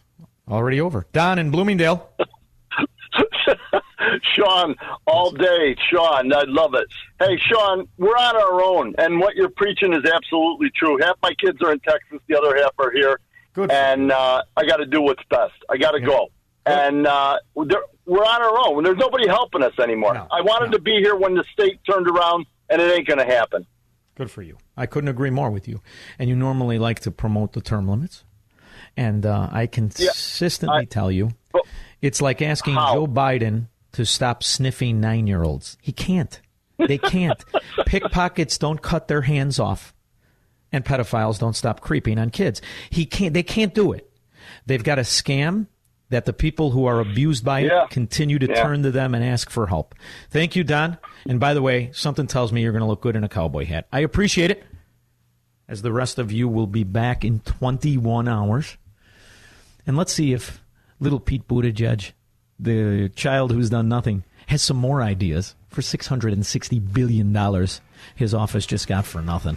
already over. Don in Bloomingdale. <laughs> Shaun, all day, Shaun. I love it. Hey, Shaun, we're on our own, and what you're preaching is absolutely true. Half my kids are in Texas, the other half are here. Good. And uh, I got to do what's best. I got to Yeah. go. And uh, we're on our own. There's nobody helping us anymore. I wanted to be here when the state turned around, and it ain't going to happen. Good for you. I couldn't agree more with you. And you normally like to promote the term limits. And uh, I consistently tell you, it's like asking Joe Biden to stop sniffing nine year olds. He can't. They can't. <laughs> Pickpockets don't cut their hands off, and pedophiles don't stop creeping on kids. He can't. They can't do it. They've got a scam that the people who are abused by it continue to Yeah. turn to them and ask for help. Thank you, Don. And by the way, something tells me you're going to look good in a cowboy hat. I appreciate it. As the rest of you will be back in 21 hours. And let's see if little Pete Buttigieg, the child who's done nothing, has some more ideas for $660 billion his office just got for nothing.